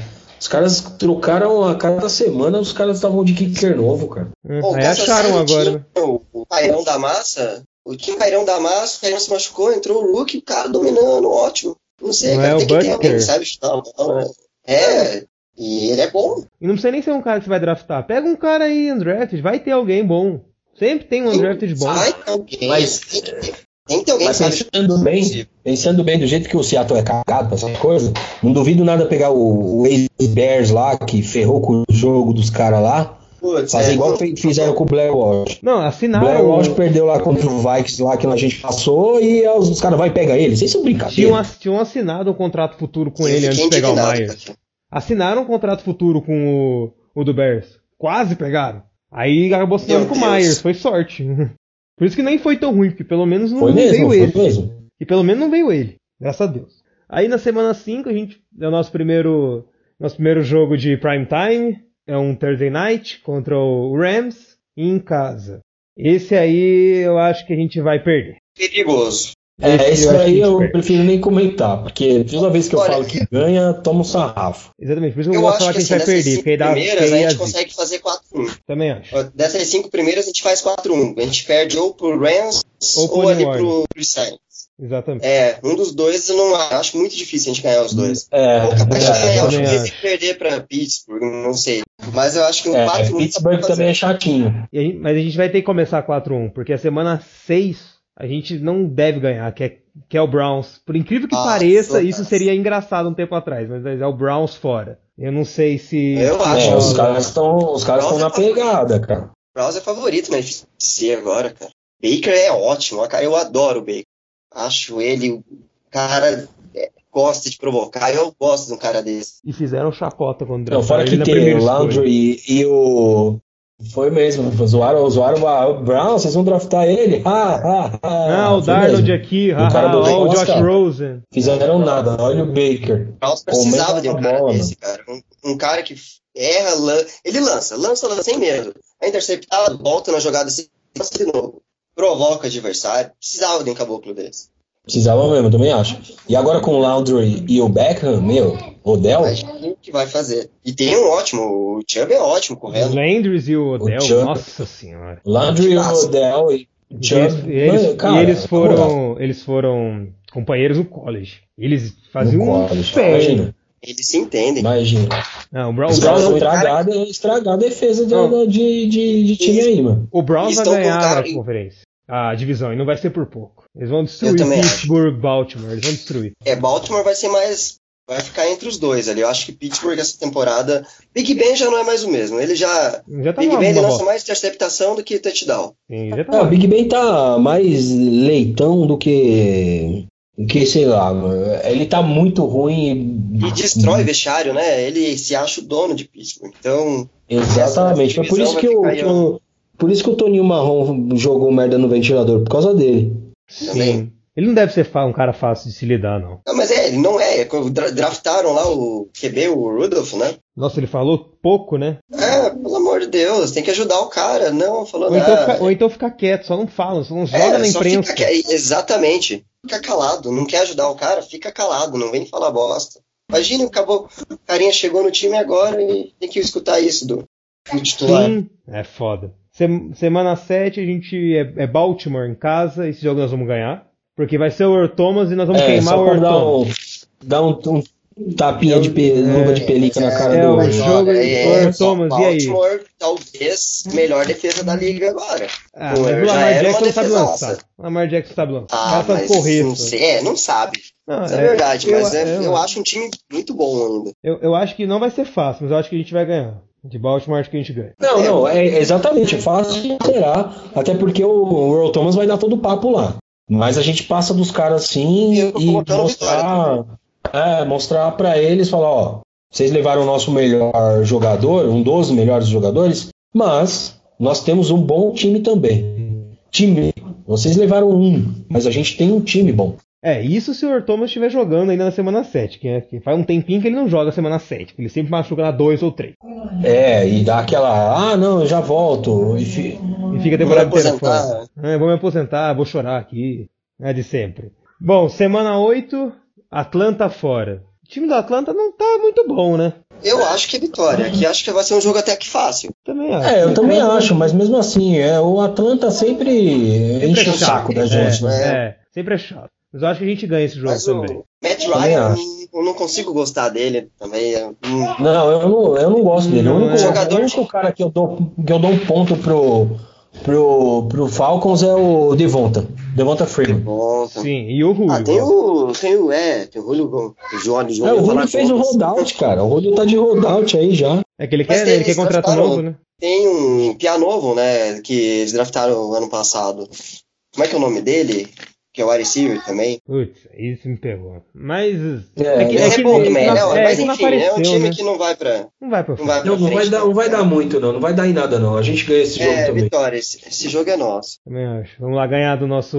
Os caras trocaram a cada semana, os caras estavam de kicker novo, cara. É, Pô, o aí acharam agora, tinha né? O, o Cairão da Massa. O time Cairão da Massa, o Cairão se machucou, entrou o Hulk, o cara dominando, ótimo. Não sei, Não cara, é o tem que ter alguém Butker. que sabe chutar. Então, né? É, e ele é bom. E não precisa nem ser um cara que você vai draftar. Pega um cara aí undrafted, vai ter alguém bom. Sempre tem um undrafted bom. Vai ter alguém. Mas- tem, que ter, tem que ter alguém Mas pensando bem, pensando bem do jeito que o Seattle é cagado pra essas coisas, não duvido nada pegar o, o ex-Bears lá, que ferrou com o jogo dos caras lá, Putz, fazer é, igual fe- fizeram com o Blair Walsh. Não, Blair assinaram. Walsh perdeu lá contra o Vikings lá que a gente passou e os, os caras vão e pegam ele. Vocês são brincadeira. Tinham, tinham assinado um contrato futuro com eu ele antes de pegar o Myers. Assinaram um contrato futuro com o, o do Bears. Quase pegaram. Aí acabou assinando com o. Myers. Foi sorte. Por isso que nem foi tão ruim, porque pelo menos não Foi mesmo, veio foi ele. mesmo. E pelo menos não veio ele. Graças a Deus. Aí na semana 5 a gente é o nosso primeiro nosso primeiro jogo de prime time, é um Thursday night contra o Rams em casa. Esse aí eu acho que a gente vai perder. Perigoso. É, Esse isso aí eu perde. prefiro nem comentar, porque toda vez que eu Olha, falo que ganha, toma um sarrafo. Exatamente, por isso que eu, Eu gosto de acho falar que que a gente assim, vai perder, porque aí dá primeiras porque a aí gente consegue fazer 4-1. Também acho. Dessas cinco primeiras a gente faz 4-1. A gente perde ou pro Rams Ou ou, ali pro, pro Saints. Exatamente. É, um dos dois eu não acho muito difícil a gente ganhar os dois. É, Ou capaz de é, ganhar, eu acho que acho. perder pra Pittsburgh, não sei. Mas eu acho que um é, 4-1 Pittsburgh também é chatinho. E a gente- mas a gente vai ter que começar 4-1, porque a semana 6 a gente não deve ganhar, que é, que é o Browns. Por incrível que Ah, pareça, isso seria engraçado um tempo atrás, mas é o Browns fora. Eu não sei se. Eu acho É, que os o caras estão os caras estão na pegada, cara. Browns é favorito na NFC agora, cara. Baker é ótimo, cara. Eu adoro o Baker. Acho ele, o cara é, gosta de provocar. Eu gosto de um cara desse. E fizeram chacota quando Não, fora que tem o. Landry e, e o. Foi mesmo, zoaram, zoaram o Brown, vocês vão draftar ele? Ah, ah, ah. Ah, o Darnold mesmo. aqui, O cara do ó, o Josh. Rosen. Fizeram nada, olha o Baker. Precisava de um cara bola, desse, cara. Um, um cara que erra, lan- ele lança, lança, lança sem medo. É interceptado, volta na jogada, se lança de novo. Provoca adversário. Precisava de um caboclo desse. Precisava mesmo, eu também acho. E agora com o Landry e o Beckham, meu, Odell, quem que vai fazer? E tem um ótimo, o Chubb é ótimo O correndo. Landrys e o Odell, Chubb. nossa senhora. Landry e o. Odell e Chubb. eles, e eles- Mano, cara, e eles foram, eles foram companheiros no college. Eles faziam no um college. Imagina, Eles se entendem. imagina. Não, o Brown- o Browns vão estragar, estragar a defesa de, de, de, de time aí, mano. o Browns Eles vai ganhar a conferência. A divisão, e não vai ser por pouco. Eles vão destruir também acho. Pittsburgh, Baltimore. Eles vão destruir. É, Baltimore vai ser mais. Vai ficar entre os dois ali. Eu acho que Pittsburgh essa temporada. Big Ben já não é mais o mesmo. Ele já. Já tá Big Ben ele lança mais interceptação do que touchdown. Sim, já É, tá o Big Ben tá mais leitão do que. do que, sei lá, ele tá muito ruim. E destrói vestiário, né? Ele se acha o dono de Pittsburgh. Então. Exatamente. Foi por isso que, vai que o- por isso que o Toninho Marrom jogou merda no ventilador, por causa dele. Sim. Ele não deve ser um cara fácil de se lidar, não. Não, mas é, ele não é. Dra- Draftaram lá o QB, o Rudolph, né? Nossa, ele falou pouco, né? É, pelo amor de Deus, tem que ajudar o cara. Não, falou Ou então, nada. fica, ou então ficar quieto, só não fala, só não É, joga na só imprensa. fica exatamente. Fica calado. Não quer ajudar o cara? Fica calado. Não vem falar bosta. Imagina, acabou. O carinha chegou no time agora e tem que escutar isso do, do titular. Sim, é foda. Sem- Semana 7 a gente é, é Baltimore em casa, esse jogo nós vamos ganhar. Porque vai ser o Earl Thomas e nós vamos É, queimar só o Earl dar Thomas. um, dar um, um tapinha de pe, luva de pelica na cara é, do. o jogo- Olha, Earl é, Thomas, e aí? Baltimore, talvez melhor defesa da liga agora. Ah, mas o Lamar Jackson sabe defesaça. lançar. O Lamar Jackson sabe lançar. o Ah, cara sabe mas correr. não sei. É, não sabe. Não, Isso é, verdade, eu- mas é- eu- eu acho um time muito bom ainda. Eu, eu acho que não vai ser fácil, mas eu acho que a gente vai ganhar. De Baltimore acho que a gente ganha. Não, não, é exatamente, é fácil será. Até porque o Earl Thomas vai dar todo o papo lá. Mas a gente passa dos caras assim e colocando mostrar. É, mostrar pra eles, falar, ó, vocês levaram o nosso melhor jogador, um dos melhores jogadores, mas nós temos um bom time também. Time, vocês levaram um, mas a gente tem um time bom. É, isso se o Earl Thomas estiver jogando ainda na semana 7, que, é, que faz um tempinho que ele não joga semana 7, ele sempre machuca na 2 ou 3. É, e dá aquela, ah, não, eu já volto. E fi- E fica a temporada Vou me inteira fora. aposentar. É, vou me aposentar, vou chorar aqui. É de sempre. Bom, semana 8, Atlanta fora. O time do Atlanta não tá muito bom, né? Eu acho que é vitória. Aqui acho que vai ser um jogo até que fácil. Também acho. É, eu também acho, mas mesmo assim, é, o Atlanta sempre Sempre enche é o saco chato. da gente, é, né? é, sempre é chato. Mas eu acho que a gente ganha esse jogo Mas o também. Matt Também Ryan, eu não consigo gostar dele também. é, hum, Não, eu não, eu não gosto dele. Não, o único, é. Jogador o único cara que eu dou, que eu dou um ponto pro, pro, pro Falcons é o Devonta. Devonta Freeman. tá. Sim, e o Julio. Ah, tem o. Tem o. É, tem o Julio. O Johnny, É, o Julio fez o holdout, cara. O Julio tá de holdout aí já. É que ele Mas quer, tem- ele quer contrato novo, né? Tem um Pia novo, né? Que eles draftaram ano passado. Como é que é o nome dele? Que é o receiver também. Putz, isso me pegou. Mas. É, que- Esse é, que bom ele- também, não- né? é, Mas que enfim, é um apareceu, time né? que não vai pra. Não vai pra Não vai frente. pra Não, não vai, frente, dar, não vai dar muito, não. Não vai dar em nada, não. A gente ganha esse jogo É, também. vitória. Esse, esse jogo é nosso. Também acho. Vamos lá ganhar do nosso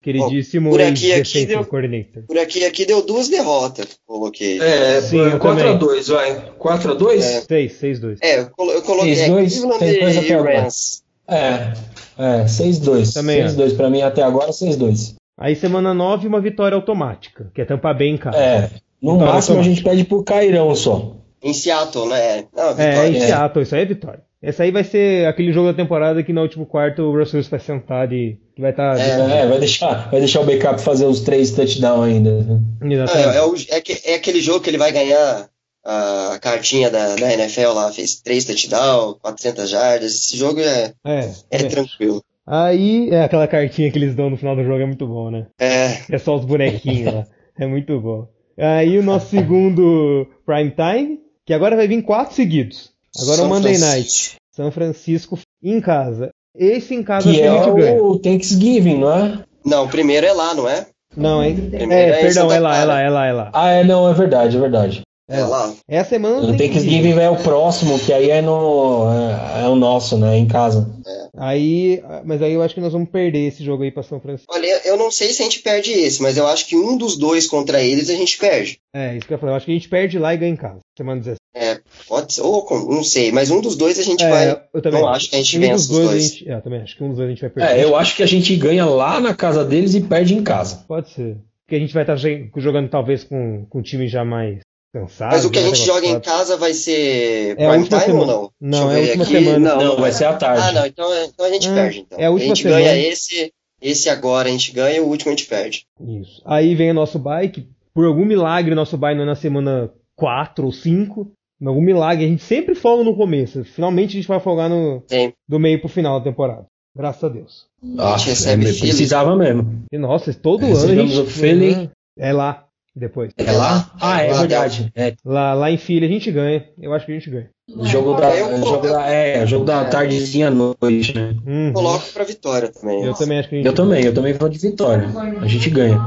queridíssimo por aqui- aqui deu- coordinator. Por aqui, aqui deu duas derrotas. Coloquei. É, Sim, eu 4x2, vai. 4x2? É. 6, 6, 2. É, eu colo- eu coloquei Seis, dois, Cleveland seis, dois e até agora. Rams. É. É, 6-2. Também 6-2 pra mim até agora, 6-2. Aí semana 9, uma vitória automática, que é tampar bem em casa. É. No Vitória máximo a automática. gente pede pro Cairão só. Em Seattle, né? Não, É, vitória. em é. Seattle, isso aí é vitória. Esse aí vai ser aquele jogo da temporada que no último quarto o Russell vai sentar que vai estar. É. É, vai deixar, vai deixar o backup fazer os três touchdowns ainda. né? Não, é, é o- é que- é aquele jogo que ele vai ganhar a cartinha da, da NFL lá, fez três touchdowns, 400 jardas. Esse jogo é, É, é é. tranquilo. Aí é aquela cartinha que eles dão no final do jogo, é muito bom, né? É, É só os bonequinhos lá. É muito bom. Aí o nosso segundo prime time, que agora vai vir quatro seguidos. Agora São o Monday Francisco. Night. São Francisco em casa. Esse em casa Que que a é gente ganha. o Thanksgiving, não é? Não, o primeiro é lá, não é? Não, é, Primeiro é, é perdão, é lá, é lá, é lá, é lá. Ah, é, não, é verdade, é verdade. É, lá. É a semana do O Thanksgiving é o próximo, que aí é no. É, é o nosso, né? Em casa. Aí, mas aí eu acho que nós vamos perder esse jogo aí pra São Francisco. Olha, eu não sei se a gente perde esse, mas eu acho que um dos dois contra eles a gente perde. É, isso que eu ia falar. Eu acho que a gente perde lá e ganha em casa. Semana 17. É, pode ser, ou não sei, mas um dos dois a gente É, vai. eu também não acho que a gente um dos os dois. dois. Gente, é, eu também acho que um dos dois a gente vai perder. É, eu acho que a gente ganha lá na casa deles e perde em casa. Pode ser. Porque a gente vai estar jogando talvez com, com um time já mais cansado. Mas o que a já gente joga em casa vai ser É a prime última time ou semana. não? Não, eu é a última aqui. semana. Não, Não, vai ser à tarde. Ah, não, então, então a gente É, perde. Então. é a última gente semana. ganha esse, esse agora a gente ganha, o último a gente perde. Isso. Aí vem o nosso bike. Por algum milagre, o nosso bike não é na semana 4 ou 5. Por algum milagre, a gente sempre folga no começo. Finalmente a gente vai folgar no, do meio pro final da temporada. Graças a Deus. Ah, recebe é, precisava mesmo. E nossa, todo É, ano a recebemos gente. o Philly. É lá, depois. É lá? Ah, é lá, verdade. É, Lá, lá em Filha a gente ganha. Eu acho que a gente ganha. jogo da, Eu- jogo da, é, jogo da tardezinha à noite, né? Uhum. Coloco pra vitória também. Eu também acho que a gente Eu também, eu também vou de vitória. A gente ganha.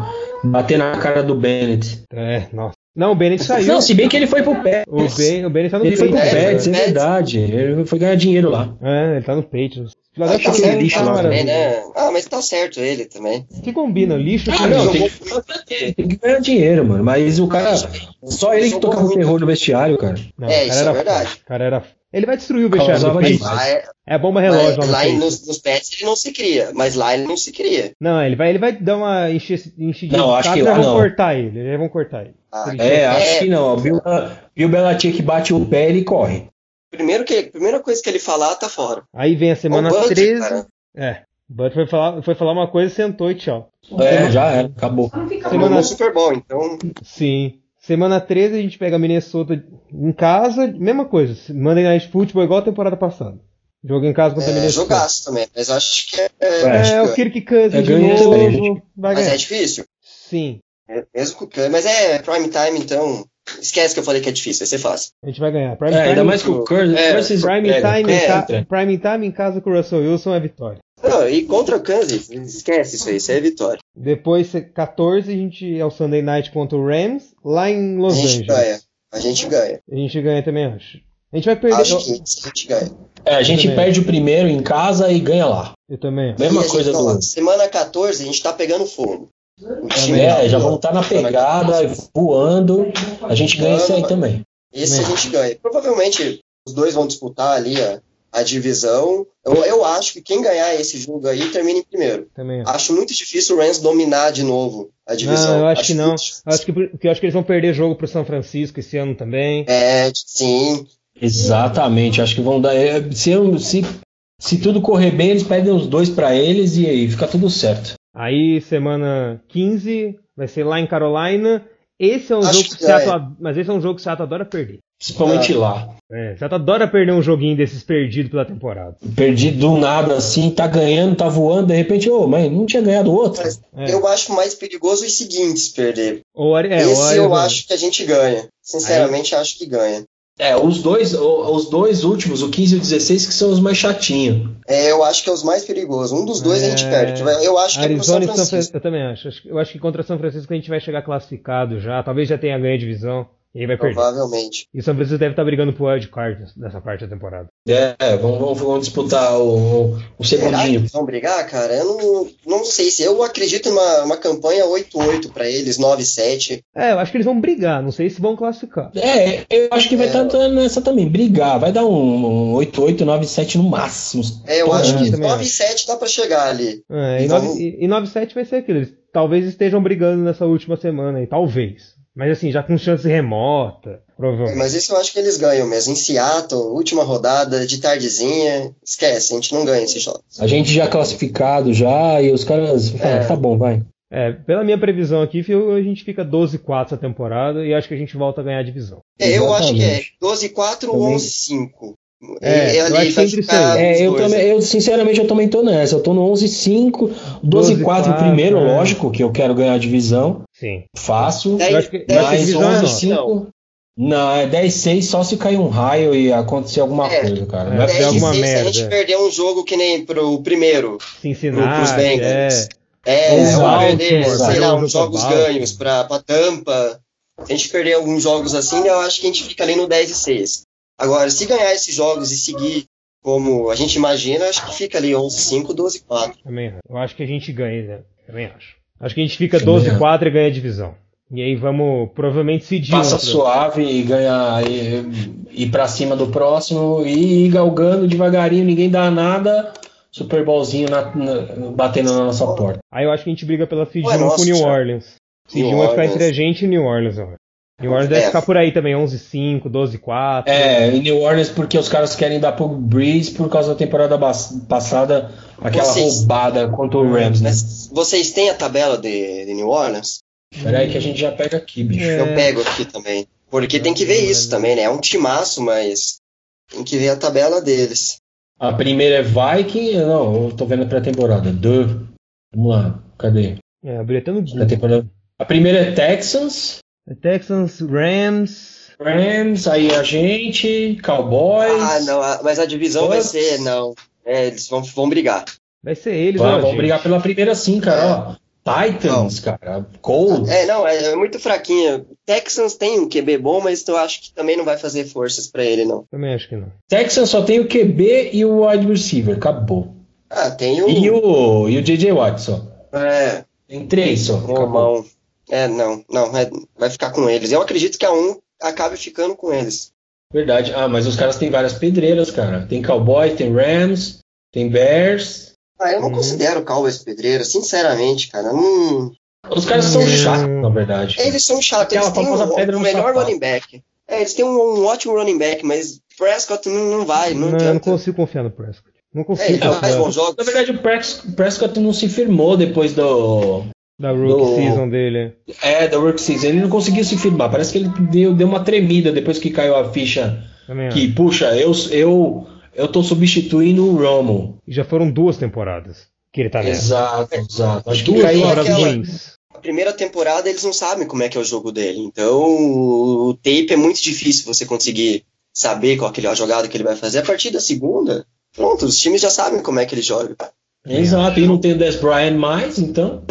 Bater na cara do Bennett. É, nossa. Não, o Bennett saiu. Não, se bem que ele foi pro pé. O, ben, o Bennett tá no Ele foi pro Patriots. Pets, é Pets. verdade. Ele foi ganhar dinheiro lá. É, ele tá no Patriots. Ah, Philadelphia tá lixo tá lá também, né? Ah, mas tá certo ele também. Que combina, lixo com Ah, não, lixo. tem que, tem que ganhar dinheiro, mano. Mas o cara. Só ele que tocava o terror no vestiário, cara. Não, É, o isso cara é era verdade. foda. O cara era. Ele vai destruir o. Lá, é, É a bomba relógio lá lá, nos, nos pets ele não se cria, mas lá ele não se cria. Não, ele vai, ele vai dar uma enchidinha Não, acho que lá vão não. cortar ele. Já vão cortar ele. Ah, É, acho É. que não. O Bill, Bill Belichick bate o pé e corre. primeiro que, primeira coisa que ele falar, tá fora. Aí vem a semana O Bud, 13. cara. É. O Bud foi falar, foi falar uma coisa, sentou e tchau. É, já era, acabou. Semana- Semana Super Bowl, então Sim. Semana 13 a gente pega Minnesota em casa, mesma coisa. Monday Night Football igual a temporada passada. Jogo em casa contra é, Minnesota. jogaço também, mas acho que é, É, É, que o Kirk Cousins É, de novo. também, Mas é difícil. Sim, É, Mesmo com o Mas é prime time, então. Esquece que eu falei que é difícil, vai ser fácil. a gente vai ganhar. Prime É, ainda time, mais que o Curse. É, prime, time, Curse em entra. prime time em casa com o Russell Wilson é vitória. Não, e contra o Kansas, esquece isso aí, isso aí é vitória. Depois, 14, a gente é o Sunday Night contra o Rams, lá em A Los gente Angeles. ganha. A gente ganha. A gente ganha também, acho. A gente vai perder. Acho que a gente ganha. É, a gente perde o primeiro em casa e ganha lá. eu também. Mesma E a gente, coisa ó, do. Semana 14, a gente tá pegando fogo. É, tá já vão estar na pegada, voando. A gente ganha isso aí também. Esse a gente ganha. Provavelmente os dois vão disputar ali a, a divisão. Eu, eu acho que quem ganhar esse jogo aí termina em primeiro. Também. acho. Acho muito difícil o Rams dominar de novo a divisão. Não, eu acho que não. acho que, porque eu acho que eles vão perder jogo pro São Francisco esse ano também. É, sim. Exatamente, acho que vão dar. é, Se, se, se tudo correr bem, eles pedem os dois pra eles e aí fica tudo certo. Aí, semana 15, vai ser lá em Carolina. Esse é um Acho jogo que que o Seattle, mas esse é um jogo que o Seattle adora perder. Principalmente Ah. lá. É, o Seattle adora perder um joguinho desses perdidos pela temporada. Perdi do nada assim, tá ganhando, tá voando, de repente, ô, mas não tinha ganhado outro. Mas É. eu acho mais perigoso os seguintes perder. Ou, é, Esse eu acho que a gente ganha. Sinceramente, acho que ganha. É, os dois, os dois últimos, o 15 e o 16, que são os mais chatinhos. É, eu acho que é os mais perigosos. Um dos dois a gente É. perde. Eu acho que é pro Arizona São e São Francisco. Francisco. Eu também acho. Eu acho que contra São Francisco a gente vai chegar classificado já. Talvez já tenha ganho a divisão. E aí vai perder. Provavelmente. E o São Francisco deve estar brigando pro wild card nessa parte da temporada. É, vamos, vamos, vamos disputar o, o segundinho. eles vão brigar, cara? Eu não, não sei se. Eu acredito numa uma campanha 8-8 pra eles, 9-7. É, eu acho que eles vão brigar. Não sei se vão classificar. É, eu acho que vai É. estar nessa também, brigar. Vai dar um, um 8-8, 9-7 no máximo. É, eu acho vendo. que também 9-7 dá pra chegar ali. É, e, E 9, vamos- e, e 9-7 vai ser aquilo. Eles talvez estejam brigando nessa última semana aí. Talvez. Mas assim, já com chance remota. Provavelmente. Mas esse eu acho que eles ganham mesmo. Em Seattle, última rodada, de tardezinha. Esquece, a gente não ganha esse jogo. A gente já classificado já, e os caras falam, É. tá bom, vai. É, pela minha previsão aqui, a gente fica 12-4 essa temporada e acho que a gente volta a ganhar a divisão. É, eu acho que é Exatamente. 12-4 ou Também. 11-5. É, eu acho isso aí. É, eu também, eu sinceramente eu também tô nessa. Eu tô no 11-5, 12-4 primeiro, é. lógico, que eu quero ganhar a divisão. Sim. Mas divisão é nossa. 11-5. Não, é 10-6 só se cair um raio e acontecer alguma É. coisa, cara. É. Vai- der alguma 10 6, se a merda. gente perder um jogo que nem pro primeiro, pro, pros Cincinnati, Bengals. é. É, Exato, perder, exato. sei lá, uns jogos ganhos pra, pra Tampa. Se a gente perder alguns jogos assim, eu acho que a gente fica ali no 10 e 6. Agora, se ganhar esses jogos e seguir como a gente imagina, acho que fica ali 11 5, 12 4. Também acho. Eu acho que a gente ganha, né? Também acho. Acho que a gente fica Também 12-4 e ganha a divisão. E aí vamos provavelmente seguir Passa outra. suave e ganha e ir pra cima do próximo e ir galgando devagarinho, ninguém dá nada. Super Bowlzinho na- na- batendo na nossa porta. Aí eu acho que a gente briga pela 1 com o New. Orleans. 1 vai ficar entre a gente e New Orleans, acho. New Orleans deve É. ficar por aí também, 11-5, 12-4. É, em New Orleans porque os caras querem dar pro Breeze por causa da temporada passada, aquela Vocês- roubada contra o Rams, né? Mas vocês têm a tabela de, de New Orleans? Peraí que a gente já pega aqui, bicho. É. Eu pego aqui também. Porque tem que ver isso também, né? É um timaço, mas tem que ver a tabela deles. A primeira é Viking, não, eu tô vendo a pré-temporada. Duh. Vamos lá, cadê? É, abri até no. Pré-temporada. A primeira é Texans, Texans, Rams. Rams, aí a gente, Cowboys. Ah, não, mas a divisão vai ser, não. É, eles vão, vão brigar. Vai ser eles, ó, vamos gente. brigar pela primeira sim, cara. Ó. Titans, cara. Colts. É, não, é, é muito fraquinha. Texans tem um QB bom, mas eu acho que também não vai fazer forças pra ele, não. Também acho que não. Texans só tem o QB e o wide receiver, acabou. Ah, tem o. E o, e o JJ Watt só. É, Tem três só. acabou. É, não, não, é- vai ficar com eles. Eu acredito que a um acabe ficando com eles. Verdade. Ah, mas os caras têm várias pedreiras, cara. Tem Cowboy, tem Rams, tem Bears. Ah, eu não Uhum. considero o Cowboys pedreira, sinceramente, cara. Não... Os caras são Hum. chatos, na verdade. Eles são chatos, eles têm um, pedra o melhor sapato. running back. É, eles têm um, um ótimo running back, mas Prescott não, não vai, não, Não, eu não consigo confiar no Prescott. Não É, consigo ele faz bons jogos. Na verdade, o Pres- Prescott não se firmou depois do. Da rookie do- season dele. É, da work season. Ele não conseguiu se firmar. Parece que ele deu, deu uma tremida depois que caiu a ficha. Também Que, puxa, eu, eu, eu tô substituindo o Romo. E já foram duas temporadas que ele tá nessa. Exato, exato. Acho que Duas temporadas ruins. A primeira temporada eles não sabem como é que é o jogo dele. Então o tape é muito difícil você conseguir saber qual que é a jogada que ele vai fazer. A partir da segunda, pronto, os times já sabem como é que ele joga. Exato, e não tem o Des Bryant mais, então.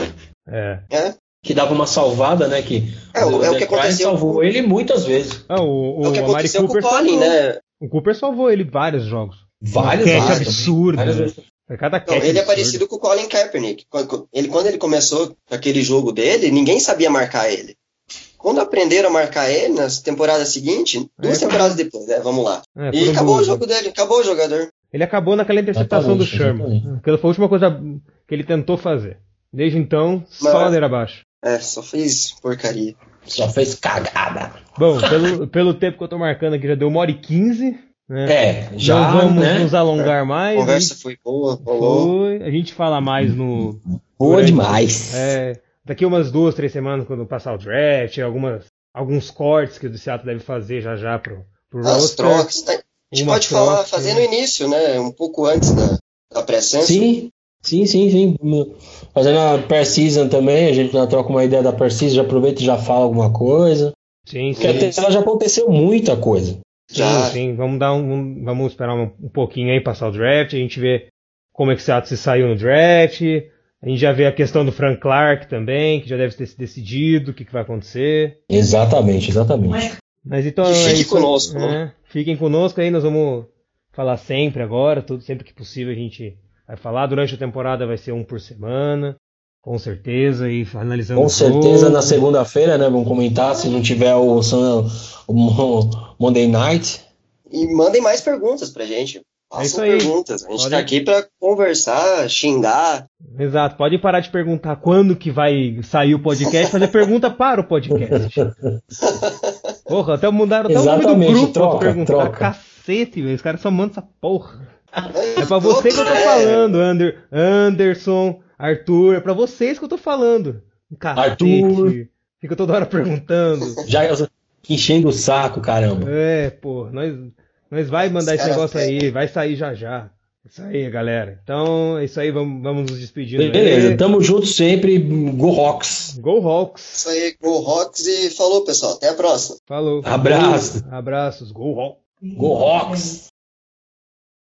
É. É, Que dava uma salvada, né? Que É, o- é o que aconteceu salvou com- ele muitas vezes. Ah, o, o, é o que aconteceu com Cooper o Colin, salvou. né? O Cooper salvou ele vários jogos. Vários, catch vários. absurdo. Né? vezes. Foi cada ele é parecido com o Colin Kaepernick. Quando ele, quando ele começou com aquele jogo dele, ninguém sabia marcar ele. Quando aprenderam a marcar ele, nas temporadas seguintes, duas É, temporadas depois, né? Vamos lá. É, E acabou o jogo dele, acabou o jogador. Ele acabou naquela interceptação do Exatamente, Sherman. Aquela foi a última coisa que ele tentou fazer. Desde então, só Mas- ladeira abaixo. É, só fez porcaria. Só fez cagada. Bom, pelo, pelo tempo que eu tô marcando aqui, já deu uma hora e quinze. Né? É, já, Não vamos né? nos alongar A mais. conversa foi boa, rolou. Foi. A gente fala mais no. Boa durante- demais. É, daqui umas duas, três semanas, quando passar o draft, algumas, alguns cortes que o Seattle deve fazer já já pro, pro As roster. trocas. né? A gente pode falar, troca, fazer né? no início, né? Um pouco antes da, da pré-censo. Sim, sim, sim, sim. Fazendo a per-season também, a gente já troca uma ideia da per-season, já aproveita e já fala alguma coisa. Sim, Porque sim. até ela já aconteceu muita coisa. Já. Sim, sim. Vamos dar um, vamos esperar um, um pouquinho aí passar o draft, a gente vê como é que se saiu no draft. A gente já vê a questão do Frank Clark também, que já deve ter se decidido o que, que vai acontecer. Exatamente, exatamente. Mas então Que é fique isso, conosco, né? Fiquem conosco aí, nós vamos falar sempre agora, tudo sempre que possível a gente vai falar. Durante a temporada vai ser um por semana, com certeza, e analisando Com certeza na segunda-feira, né? Vamos comentar se não tiver o, o Mo- Monday Night. E mandem mais perguntas pra gente. É isso Façam aí. perguntas. A gente Pode- tá aqui pra conversar, xingar. Exato, pode parar de perguntar quando que vai sair o podcast, fazer pergunta para o podcast. Porra, até mudaram até o nome do grupo troca, pra perguntar. troca. Cacete, velho, os caras só mandam essa porra. É pra você que eu tô falando, Ander, Anderson, Arthur, é pra vocês que eu tô falando. Cacete. Arthur. Fica toda hora perguntando. Já enchendo o saco, caramba. É, pô, nós, nós vai mandar esse negócio aí, vai sair já já. Isso aí, galera. Então, é isso aí, vamos, vamos nos despedindo Beleza, aí. tamo junto sempre. Go Rocks. Go Hawks. Isso aí, Go Rocks e falou, pessoal. Até a próxima. Falou. Abraço. Abraços. Go Hawks. Go Rocks.